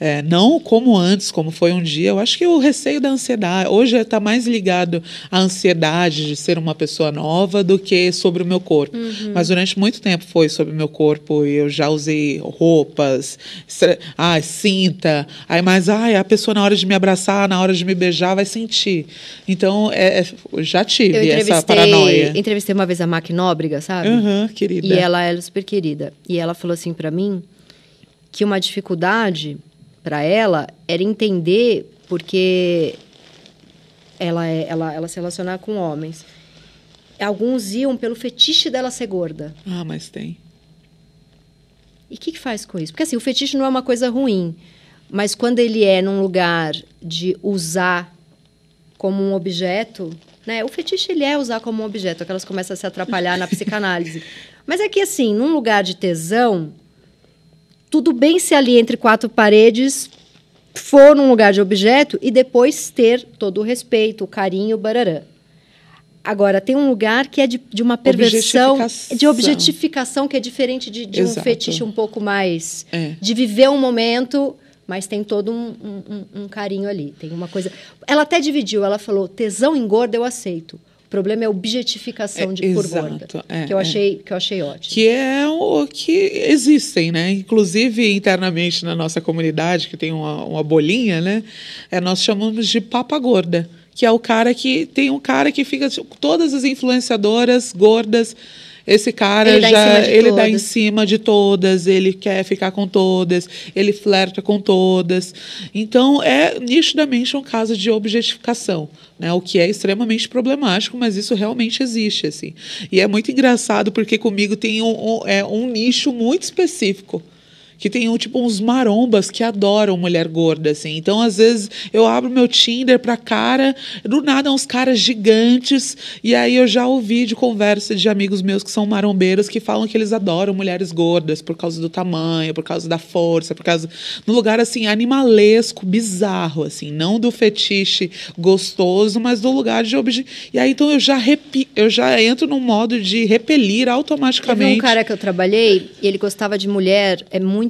É, não como antes, como foi um dia. Eu acho que o receio da ansiedade. Hoje está mais ligado à ansiedade de ser uma pessoa nova do que sobre o meu corpo. Mas durante muito tempo foi sobre o meu corpo e eu já usei roupas, ah, cinta. Aí, mas ai, a pessoa na hora de me abraçar, na hora de me beijar, vai sentir. Então, é, é, já tive essa paranoia. entrevistei uma vez a Mac Nóbrega, sabe? Aham, querida. E ela é super querida. E ela falou assim pra mim que uma dificuldade pra ela era entender porque ela, é, ela, ela se relacionar com homens. Alguns iam pelo fetiche dela ser gorda. Ah, mas tem. E o que, que faz com isso? Porque assim, o fetiche não é uma coisa ruim, mas quando ele é num lugar de usar como um objeto, né? O fetiche ele é usar como um objeto, aquelas começam a se atrapalhar na psicanálise. Mas é que assim, num lugar de tesão, tudo bem se ali entre quatro paredes for num lugar de objeto e depois ter todo o respeito, o carinho, o barará. Agora, tem um lugar que é de, de uma perversão, Objetificação. de objetificação, que é diferente de, de um fetiche um pouco mais. É. de viver um momento, mas tem todo um, um- um- um carinho ali. Tem uma coisa. Ela até dividiu, ela falou: tesão em gorda eu aceito. O problema é a objetificação É, de por exato, gorda. é, que, eu é. achei, que eu achei ótimo. que é o que existem, né? Inclusive internamente na nossa comunidade, que tem uma, uma bolinha, né? É, nós chamamos de papa gorda, que é o cara que tem um cara que fica tipo, todas as influenciadoras gordas. Esse cara Ele dá em já cima de ele dá em todas. cima de todas, ele quer ficar com todas, ele flerta com todas. Então é nitidamente um caso de objetificação, né? O que é extremamente problemático, mas isso realmente existe assim. E é muito engraçado porque comigo tem um, um- é, um nicho muito específico. Que tem um, tipo uns marombas que adoram mulher gorda, assim. Então, às vezes, eu abro meu Tinder pra cara, do nada, uns caras gigantes. E aí eu já ouvi de conversa de amigos meus que são marombeiros que falam que eles adoram mulheres gordas por causa do tamanho, por causa da força, por causa. No lugar, assim, animalesco, bizarro, assim. Não do fetiche gostoso, mas do lugar de. E aí, então, eu já, repi... eu já entro num modo de repelir Teve um automaticamente. cara que eu trabalhei e ele gostava de mulher, é muito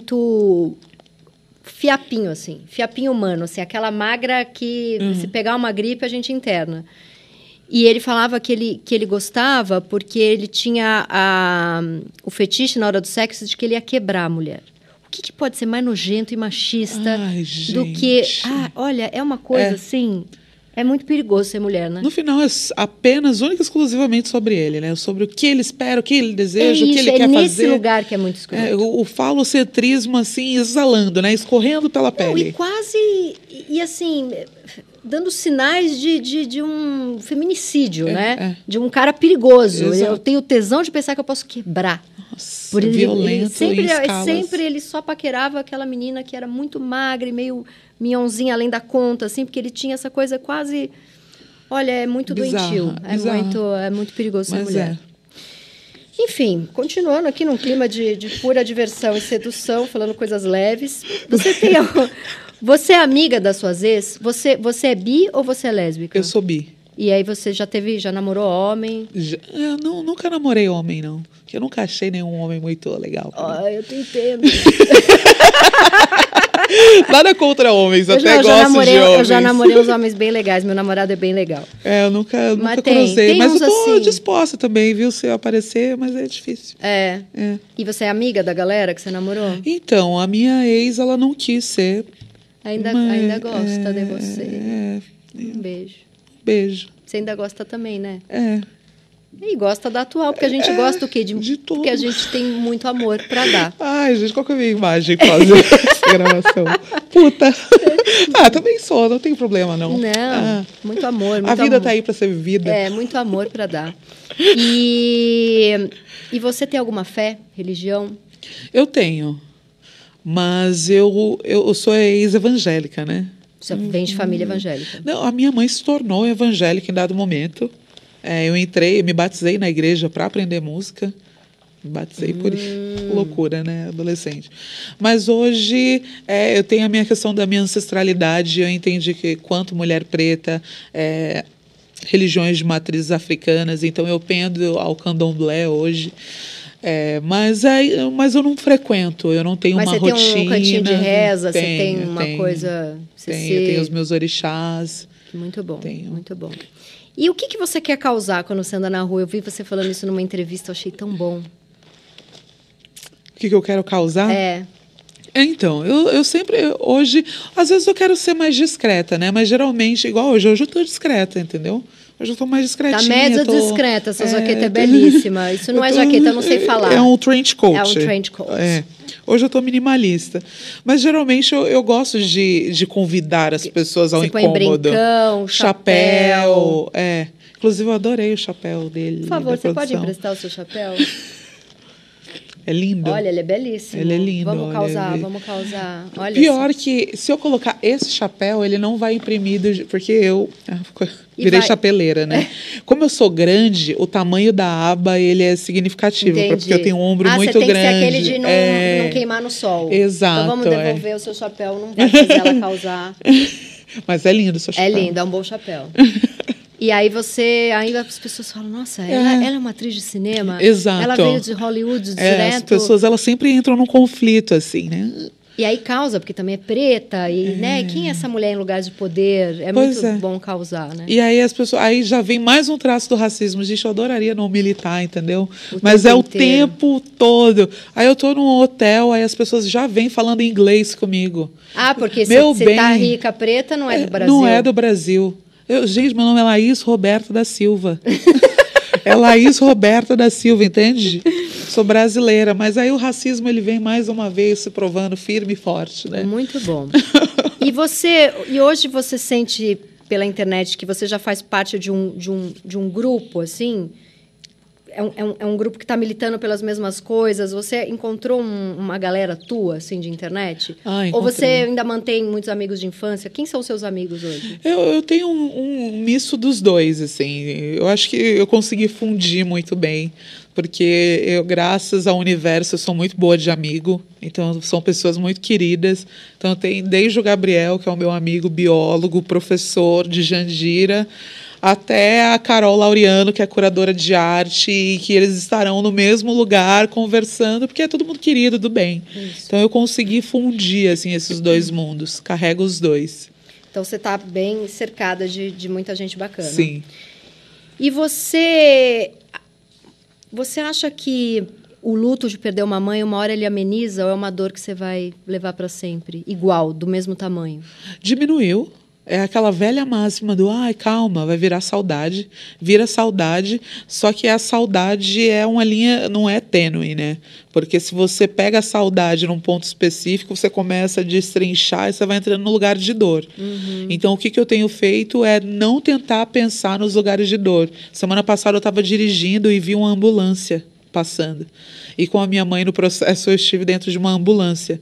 fiapinho, assim, fiapinho humano, assim, aquela magra que se pegar uma gripe a gente interna. E ele falava que ele, que ele gostava porque ele tinha a, o fetiche na hora do sexo de que ele ia quebrar a mulher. O que, que pode ser mais nojento e machista Ai, do que. Ah, olha, é uma coisa É. assim. É muito perigoso ser mulher, né? No final é apenas, única e exclusivamente sobre ele, né? Sobre o que ele espera, o que ele deseja, é o que ele é quer nesse fazer. lugar que é muito escuro. É, o, o falocentrismo, assim, exalando, né? Escorrendo pela Não, pele. e quase. E, e, assim, dando sinais de, de, de um feminicídio, É, né? é. De um cara perigoso. Exato. Eu tenho tesão de pensar que eu posso quebrar. Nossa, Por ele, violento ele sempre, sempre ele só paquerava aquela menina que era muito magra e meio minhãozinha além da conta, assim, porque ele tinha essa coisa quase. Olha, é muito Bizarra, doentio. É bizarra. muito, é muito perigoso ser Mas mulher. é. Enfim, continuando aqui num clima de, de pura diversão e sedução, falando coisas leves. Você tem. Você é amiga das suas ex? Você, você é bi ou você é lésbica? Eu sou bi. E aí você já teve, já namorou homem? Já- eu não- nunca namorei homem, não. Porque eu nunca achei nenhum homem muito legal. Ah, eu te entendo. Nada contra homens, Eu até eu gosto namorei, de homens. eu já namorei uns homens bem legais. Meu namorado é bem legal. É, eu nunca, Mas nunca tem- cruzei. tem mas eu tô assim. disposta também, viu? Se eu aparecer, mas é difícil. É. É. E você é amiga da galera que você namorou? Então, a minha ex, ela não quis ser. Ainda, mas- ainda gosta é, de você. É, Um beijo. beijo. Você ainda gosta também, né? É. E gosta da atual, porque a gente gosta o quê? De, de tudo. Porque a gente tem muito amor pra dar. Ai, gente, qual que é a minha imagem fazer essa gravação? Puta. Ah, também sou, não tem problema, não. Não, Ah, muito amor. Muito a vida amor. tá aí pra ser vivida. É, muito amor pra dar. E, e você tem alguma fé, religião? Eu tenho. Mas eu, eu sou ex-evangélica, né? Você vem de família evangélica. Não, a minha mãe se tornou evangélica em dado momento. É, eu entrei, me batizei na igreja para aprender música. Me batizei por Hum. loucura, né? Adolescente. Mas hoje é, eu tenho a minha questão da minha ancestralidade. Eu entendi que, quanto mulher preta, é, religiões de matrizes africanas, então eu pendo ao candomblé hoje. É, mas, aí, mas eu não frequento, eu não tenho Mas uma você tem rotina. um cantinho de reza, você tem uma tenho. coisa. Você Tenho, se- tenho os meus orixás. Muito bom, Tenho. muito bom. E o que, que você quer causar quando você anda na rua? Eu vi você falando isso numa entrevista, eu achei tão bom. O que, que eu quero causar? É, Então, eu, eu sempre, hoje, às vezes eu quero ser mais discreta, né? Mas geralmente, igual hoje, hoje eu tô discreta, entendeu? Eu tô mais discretinha. tá média tô- discreta, essa É, jaqueta é belíssima. Isso não é tô- jaqueta, eu não sei falar. É um trench coat. É um trench coat. É. Hoje eu tô minimalista. Mas geralmente eu, eu gosto de, de convidar as pessoas ao Você põe incômodo. brincão, chapéu. É. Inclusive, eu adorei o chapéu dele. Por favor, você pode emprestar o seu chapéu? É lindo. Olha, ele é belíssimo. Ele é lindo, Vamos causar, ele- vamos causar. Olha Pior só. que se eu colocar esse chapéu, ele não vai imprimir, do, porque eu ah, virei vai- chapeleira, né? Como eu sou grande, o tamanho da aba ele é significativo, Entendi. porque eu tenho um ombro ah, muito você tem grande. que ser aquele de não, É, não queimar no sol. Exato, Então vamos é. devolver o seu chapéu, não vai fazer ela causar. Mas é lindo o seu É chapéu. lindo, é um bom chapéu. E aí você, aí as pessoas falam, nossa, ela, ela é uma atriz de cinema? Exato. Ela veio de Hollywood É, direto? as pessoas elas sempre entram num conflito assim, né? E aí causa, porque também é preta, e né, quem é essa mulher em lugar de poder? É Pois muito é. bom causar, né? E aí as pessoas, aí já vem mais um traço do racismo. Gente, eu adoraria não militar, entendeu? O Mas é o inteiro. tempo todo. Aí eu tô num hotel, aí as pessoas já vêm falando inglês comigo. Ah, porque se você tá rica, preta, não é do Brasil. Não é do Brasil. Eu, gente, meu nome é Laís Roberta da Silva. é Laís Roberta da Silva, entende? Sou brasileira, mas aí o racismo ele vem mais uma vez se provando firme e forte, né? Muito bom. e você, e hoje você sente pela internet que você já faz parte de um, de um, de um grupo, assim? É um, é um, é um grupo que está militando pelas mesmas coisas? Você encontrou um- uma galera tua, assim, de internet? Ah, Ou você ainda mantém muitos amigos de infância? Quem são seus amigos hoje? Eu, eu tenho um, um misto dos dois, assim. Eu acho que eu consegui fundir muito bem, porque eu, graças ao universo, eu sou muito boa de amigo. Então, são pessoas muito queridas. Então, tem desde o Gabriel, que é o meu amigo biólogo, professor de Jandira, até a Carol Laureano, que é curadora de arte, e que eles estarão no mesmo lugar conversando, porque é todo mundo querido, do bem. Isso. Então, eu consegui fundir, assim, esses dois mundos. Carrego os dois. Então você está bem cercada de, de muita gente bacana. Sim. E você. Você acha que o luto de perder uma mãe, uma hora ele ameniza ou é uma dor que você vai levar para sempre? Igual, do mesmo tamanho? diminuiu. É aquela velha máxima do ai, calma, vai virar saudade. Vira saudade, só que a saudade é uma linha, não é tênue, né? Porque se você pega a saudade num ponto específico, você começa a destrinchar e você vai entrando no lugar de dor. Então, o que, que eu tenho feito é não tentar pensar nos lugares de dor. Semana passada eu estava dirigindo e vi uma ambulância passando. E com a minha mãe no processo, eu estive dentro de uma ambulância.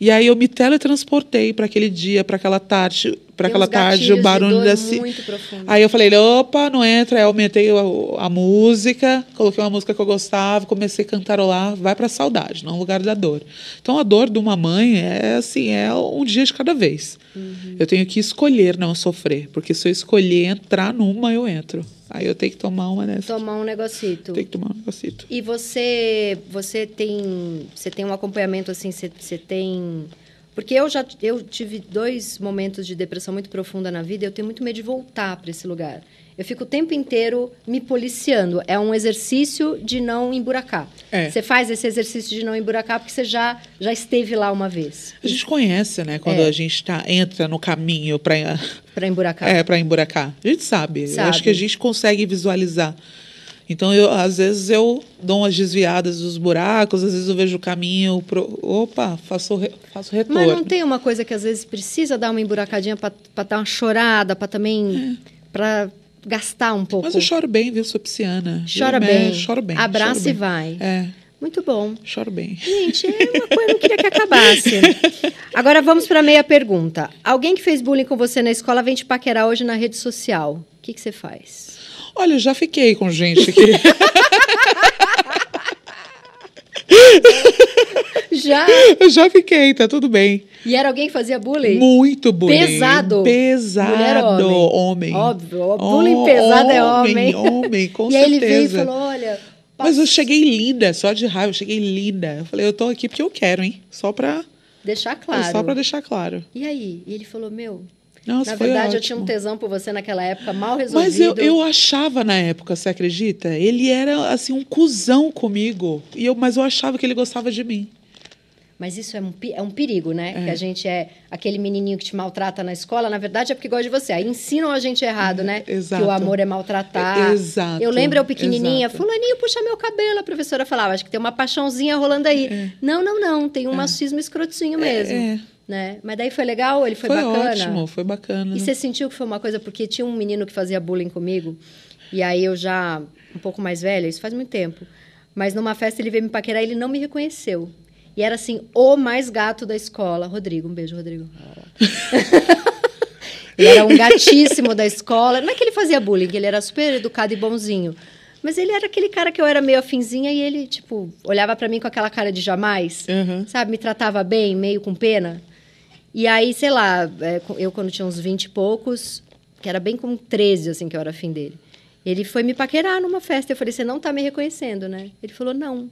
E aí eu me teletransportei para aquele dia, para aquela tarde, para Tem aquela tarde, o barulho da profundo. Aí eu falei, opa, não entra. Aí eu aumentei a, a música, coloquei uma música que eu gostava, comecei a cantarolar, vai para saudade, não é lugar da dor. Então a dor de uma mãe é assim, é um dia de cada vez. Uhum. Eu tenho que escolher não sofrer, porque se eu escolher entrar numa, eu entro. Aí eu tenho que tomar uma dessa. Tomar um negocito. Tenho que tomar um negocito. E você, você tem, você tem um acompanhamento assim, você, você tem, Porque eu já eu tive dois momentos de depressão muito profunda na vida e eu tenho muito medo de voltar para esse lugar. Eu fico o tempo inteiro me policiando. É um exercício de não emburacar. É. Você faz esse exercício de não emburacar porque você já, já esteve lá uma vez. A gente conhece, né? Quando É. a gente tá, entra no caminho para Para emburacar. é, pra emburacar. A gente sabe. Eu Sabe. acho que a gente consegue visualizar. Então, eu, às vezes, eu dou umas desviadas dos buracos, às vezes eu vejo o caminho. Pro... Opa, faço, re- faço retorno. Mas não tem uma coisa que às vezes precisa dar uma emburacadinha para dar uma chorada, para também. para gastar um pouco. Mas eu choro bem, viu? Sou pisciana. Chora É, bem. Choro bem. Abraça choro bem. e vai. É, Muito bom. choro bem. Gente, é uma coisa que eu não queria que acabasse. Agora vamos para a meia pergunta. Alguém que fez bullying com você na escola vem te paquerar hoje na rede social. O que, que você faz? Olha, eu já fiquei com gente que. Já. eu já fiquei, tá tudo bem. E era alguém que fazia bullying? Muito bullying. Pesado. Pesado. Mulher homem? homem. Óbvio, bullying pesado é homem. Homem, com e certeza. aí ele veio e falou: olha. Mas eu cheguei linda, só de raiva, eu cheguei linda. Eu falei, eu tô aqui porque eu quero, hein? Só pra, Deixar claro. só pra deixar claro. E aí? E ele falou: meu. Nossa, na verdade, eu ótimo. tinha um tesão por você naquela época, mal resolvido. Mas eu, eu achava na época, você acredita? Ele era assim um cuzão comigo. E eu, mas eu achava que ele gostava de mim. Mas isso é um, é um perigo, né? É. Que a gente é aquele menininho que te maltrata na escola, na verdade é porque gosta de você. Aí ensinam a gente errado, né? exato. Que o amor é maltratar. É, exato, Eu lembro eu pequenininha, exato. fulaninho puxa meu cabelo, a professora falava, acho que tem uma paixãozinha rolando aí. Não, não, não, tem um machismo escrotinho mesmo. É. Né? Mas daí foi legal, ele foi, Foi, bacana. ótimo, foi bacana. E você sentiu que foi uma coisa, porque tinha um menino que fazia bullying comigo, e aí eu já, um pouco mais velha, isso faz muito tempo, mas numa festa ele veio me paquerar e ele não me reconheceu. E era assim, o mais gato da escola. Rodrigo, um beijo, Rodrigo. ele era um gatíssimo da escola. Não é que ele fazia bullying, ele era super educado e bonzinho. Mas ele era aquele cara que eu era meio afinzinha e ele, tipo, olhava pra mim com aquela cara de jamais. Uhum. Sabe, me tratava bem, meio com pena. E aí, sei lá, é, eu quando tinha uns 20 e poucos, que era bem com 13, assim, que eu era afim dele. Ele foi me paquerar numa festa. Eu falei, você não tá me reconhecendo, né? Ele falou, não.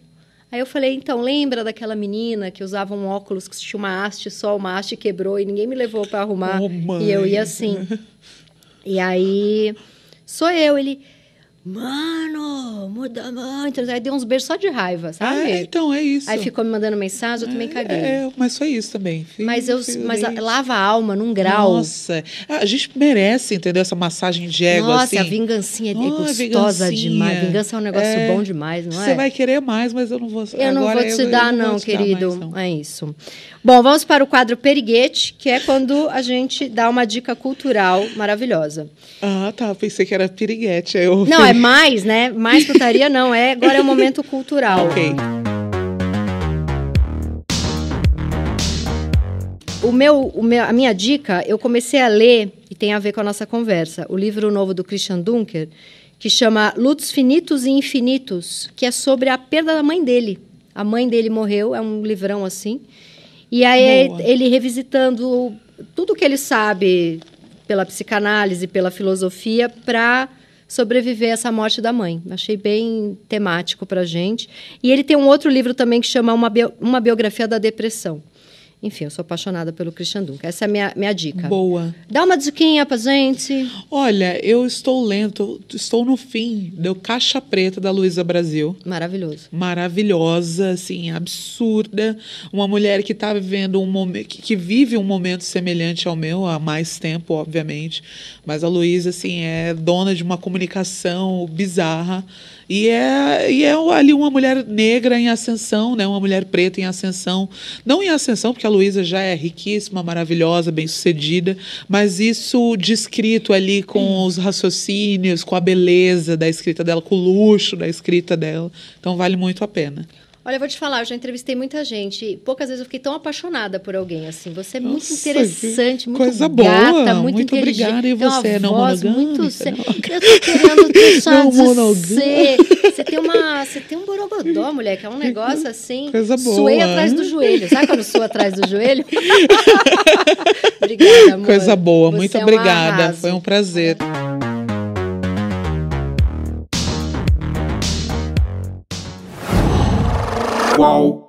Aí eu falei, então, lembra daquela menina que usava um óculos que tinha uma haste só, uma haste quebrou e ninguém me levou para arrumar. Oh, e eu ia assim. E aí, sou eu. Ele, mano, muda muito. Aí deu uns beijos só de raiva, sabe? É, então, é isso. Aí ficou me mandando mensagem, eu também caguei. É, mas foi isso também. Fui- Mas, eu, mas a- lava a alma num grau. Nossa, a gente merece, entendeu? Essa massagem de ego Nossa, assim. a vingancinha é Ah, gostosa demais. Vingança é um negócio É. bom demais, não é? Você vai querer mais, mas eu não vou. Eu não vou te eu- eu dar, não não, vou te dar querido. mais, não. É isso. Bom, vamos para o quadro Periguete, que é quando a gente dá uma dica cultural maravilhosa. Ah, tá. Pensei que era piriguete. Eu Não, é mais, né? Mais putaria não. É, agora é o momento cultural. Ok. O meu, o meu, a minha dica, eu comecei a ler, e tem a ver com a nossa conversa, o livro novo do Christian Dunker, que chama Lutos Finitos e Infinitos, que é sobre a perda da mãe dele. A mãe dele morreu, é um livrão assim. E aí Boa. ele revisitando tudo que ele sabe pela psicanálise, pela filosofia, para sobreviver a essa morte da mãe. Achei bem temático para gente. E ele tem um outro livro também que chama Uma, Bio- uma Biografia da Depressão. Enfim, eu sou apaixonada pelo Christian Dunker. Essa é a minha, minha dica. Boa. Dá uma diquinha pra gente. Olha, eu estou lento, estou no fim do Caixa Preta da Luísa Brasil. Maravilhoso. maravilhosa, assim, absurda. Uma mulher que está vivendo um momento, que, que vive um momento semelhante ao meu há mais tempo, obviamente. Mas a Luísa, assim, é dona de uma comunicação bizarra. E é, e é ali uma mulher negra em ascensão, né? Uma mulher preta em ascensão. Não em ascensão, porque a Luísa já é riquíssima, maravilhosa, bem-sucedida, mas isso descrito ali com os raciocínios, com a beleza da escrita dela, com o luxo da escrita dela. Então vale muito a pena. Olha, eu vou te falar, eu já entrevistei muita gente. Poucas vezes eu fiquei tão apaixonada por alguém assim. Você é muito Nossa, interessante, que muito coisa gata, boa. muito, Muito obrigada. E você é não monogâmica? muito sé- Não. Eu tô querendo Não de monogâmica. ser. Você tem uma, você tem um borogodó, mulher, que é um negócio assim. Coisa boa. Suei atrás do joelho. Sabe quando sua atrás do joelho? obrigada, amor. Coisa boa, Você muito é um obrigada. arraso. Foi um prazer. Qual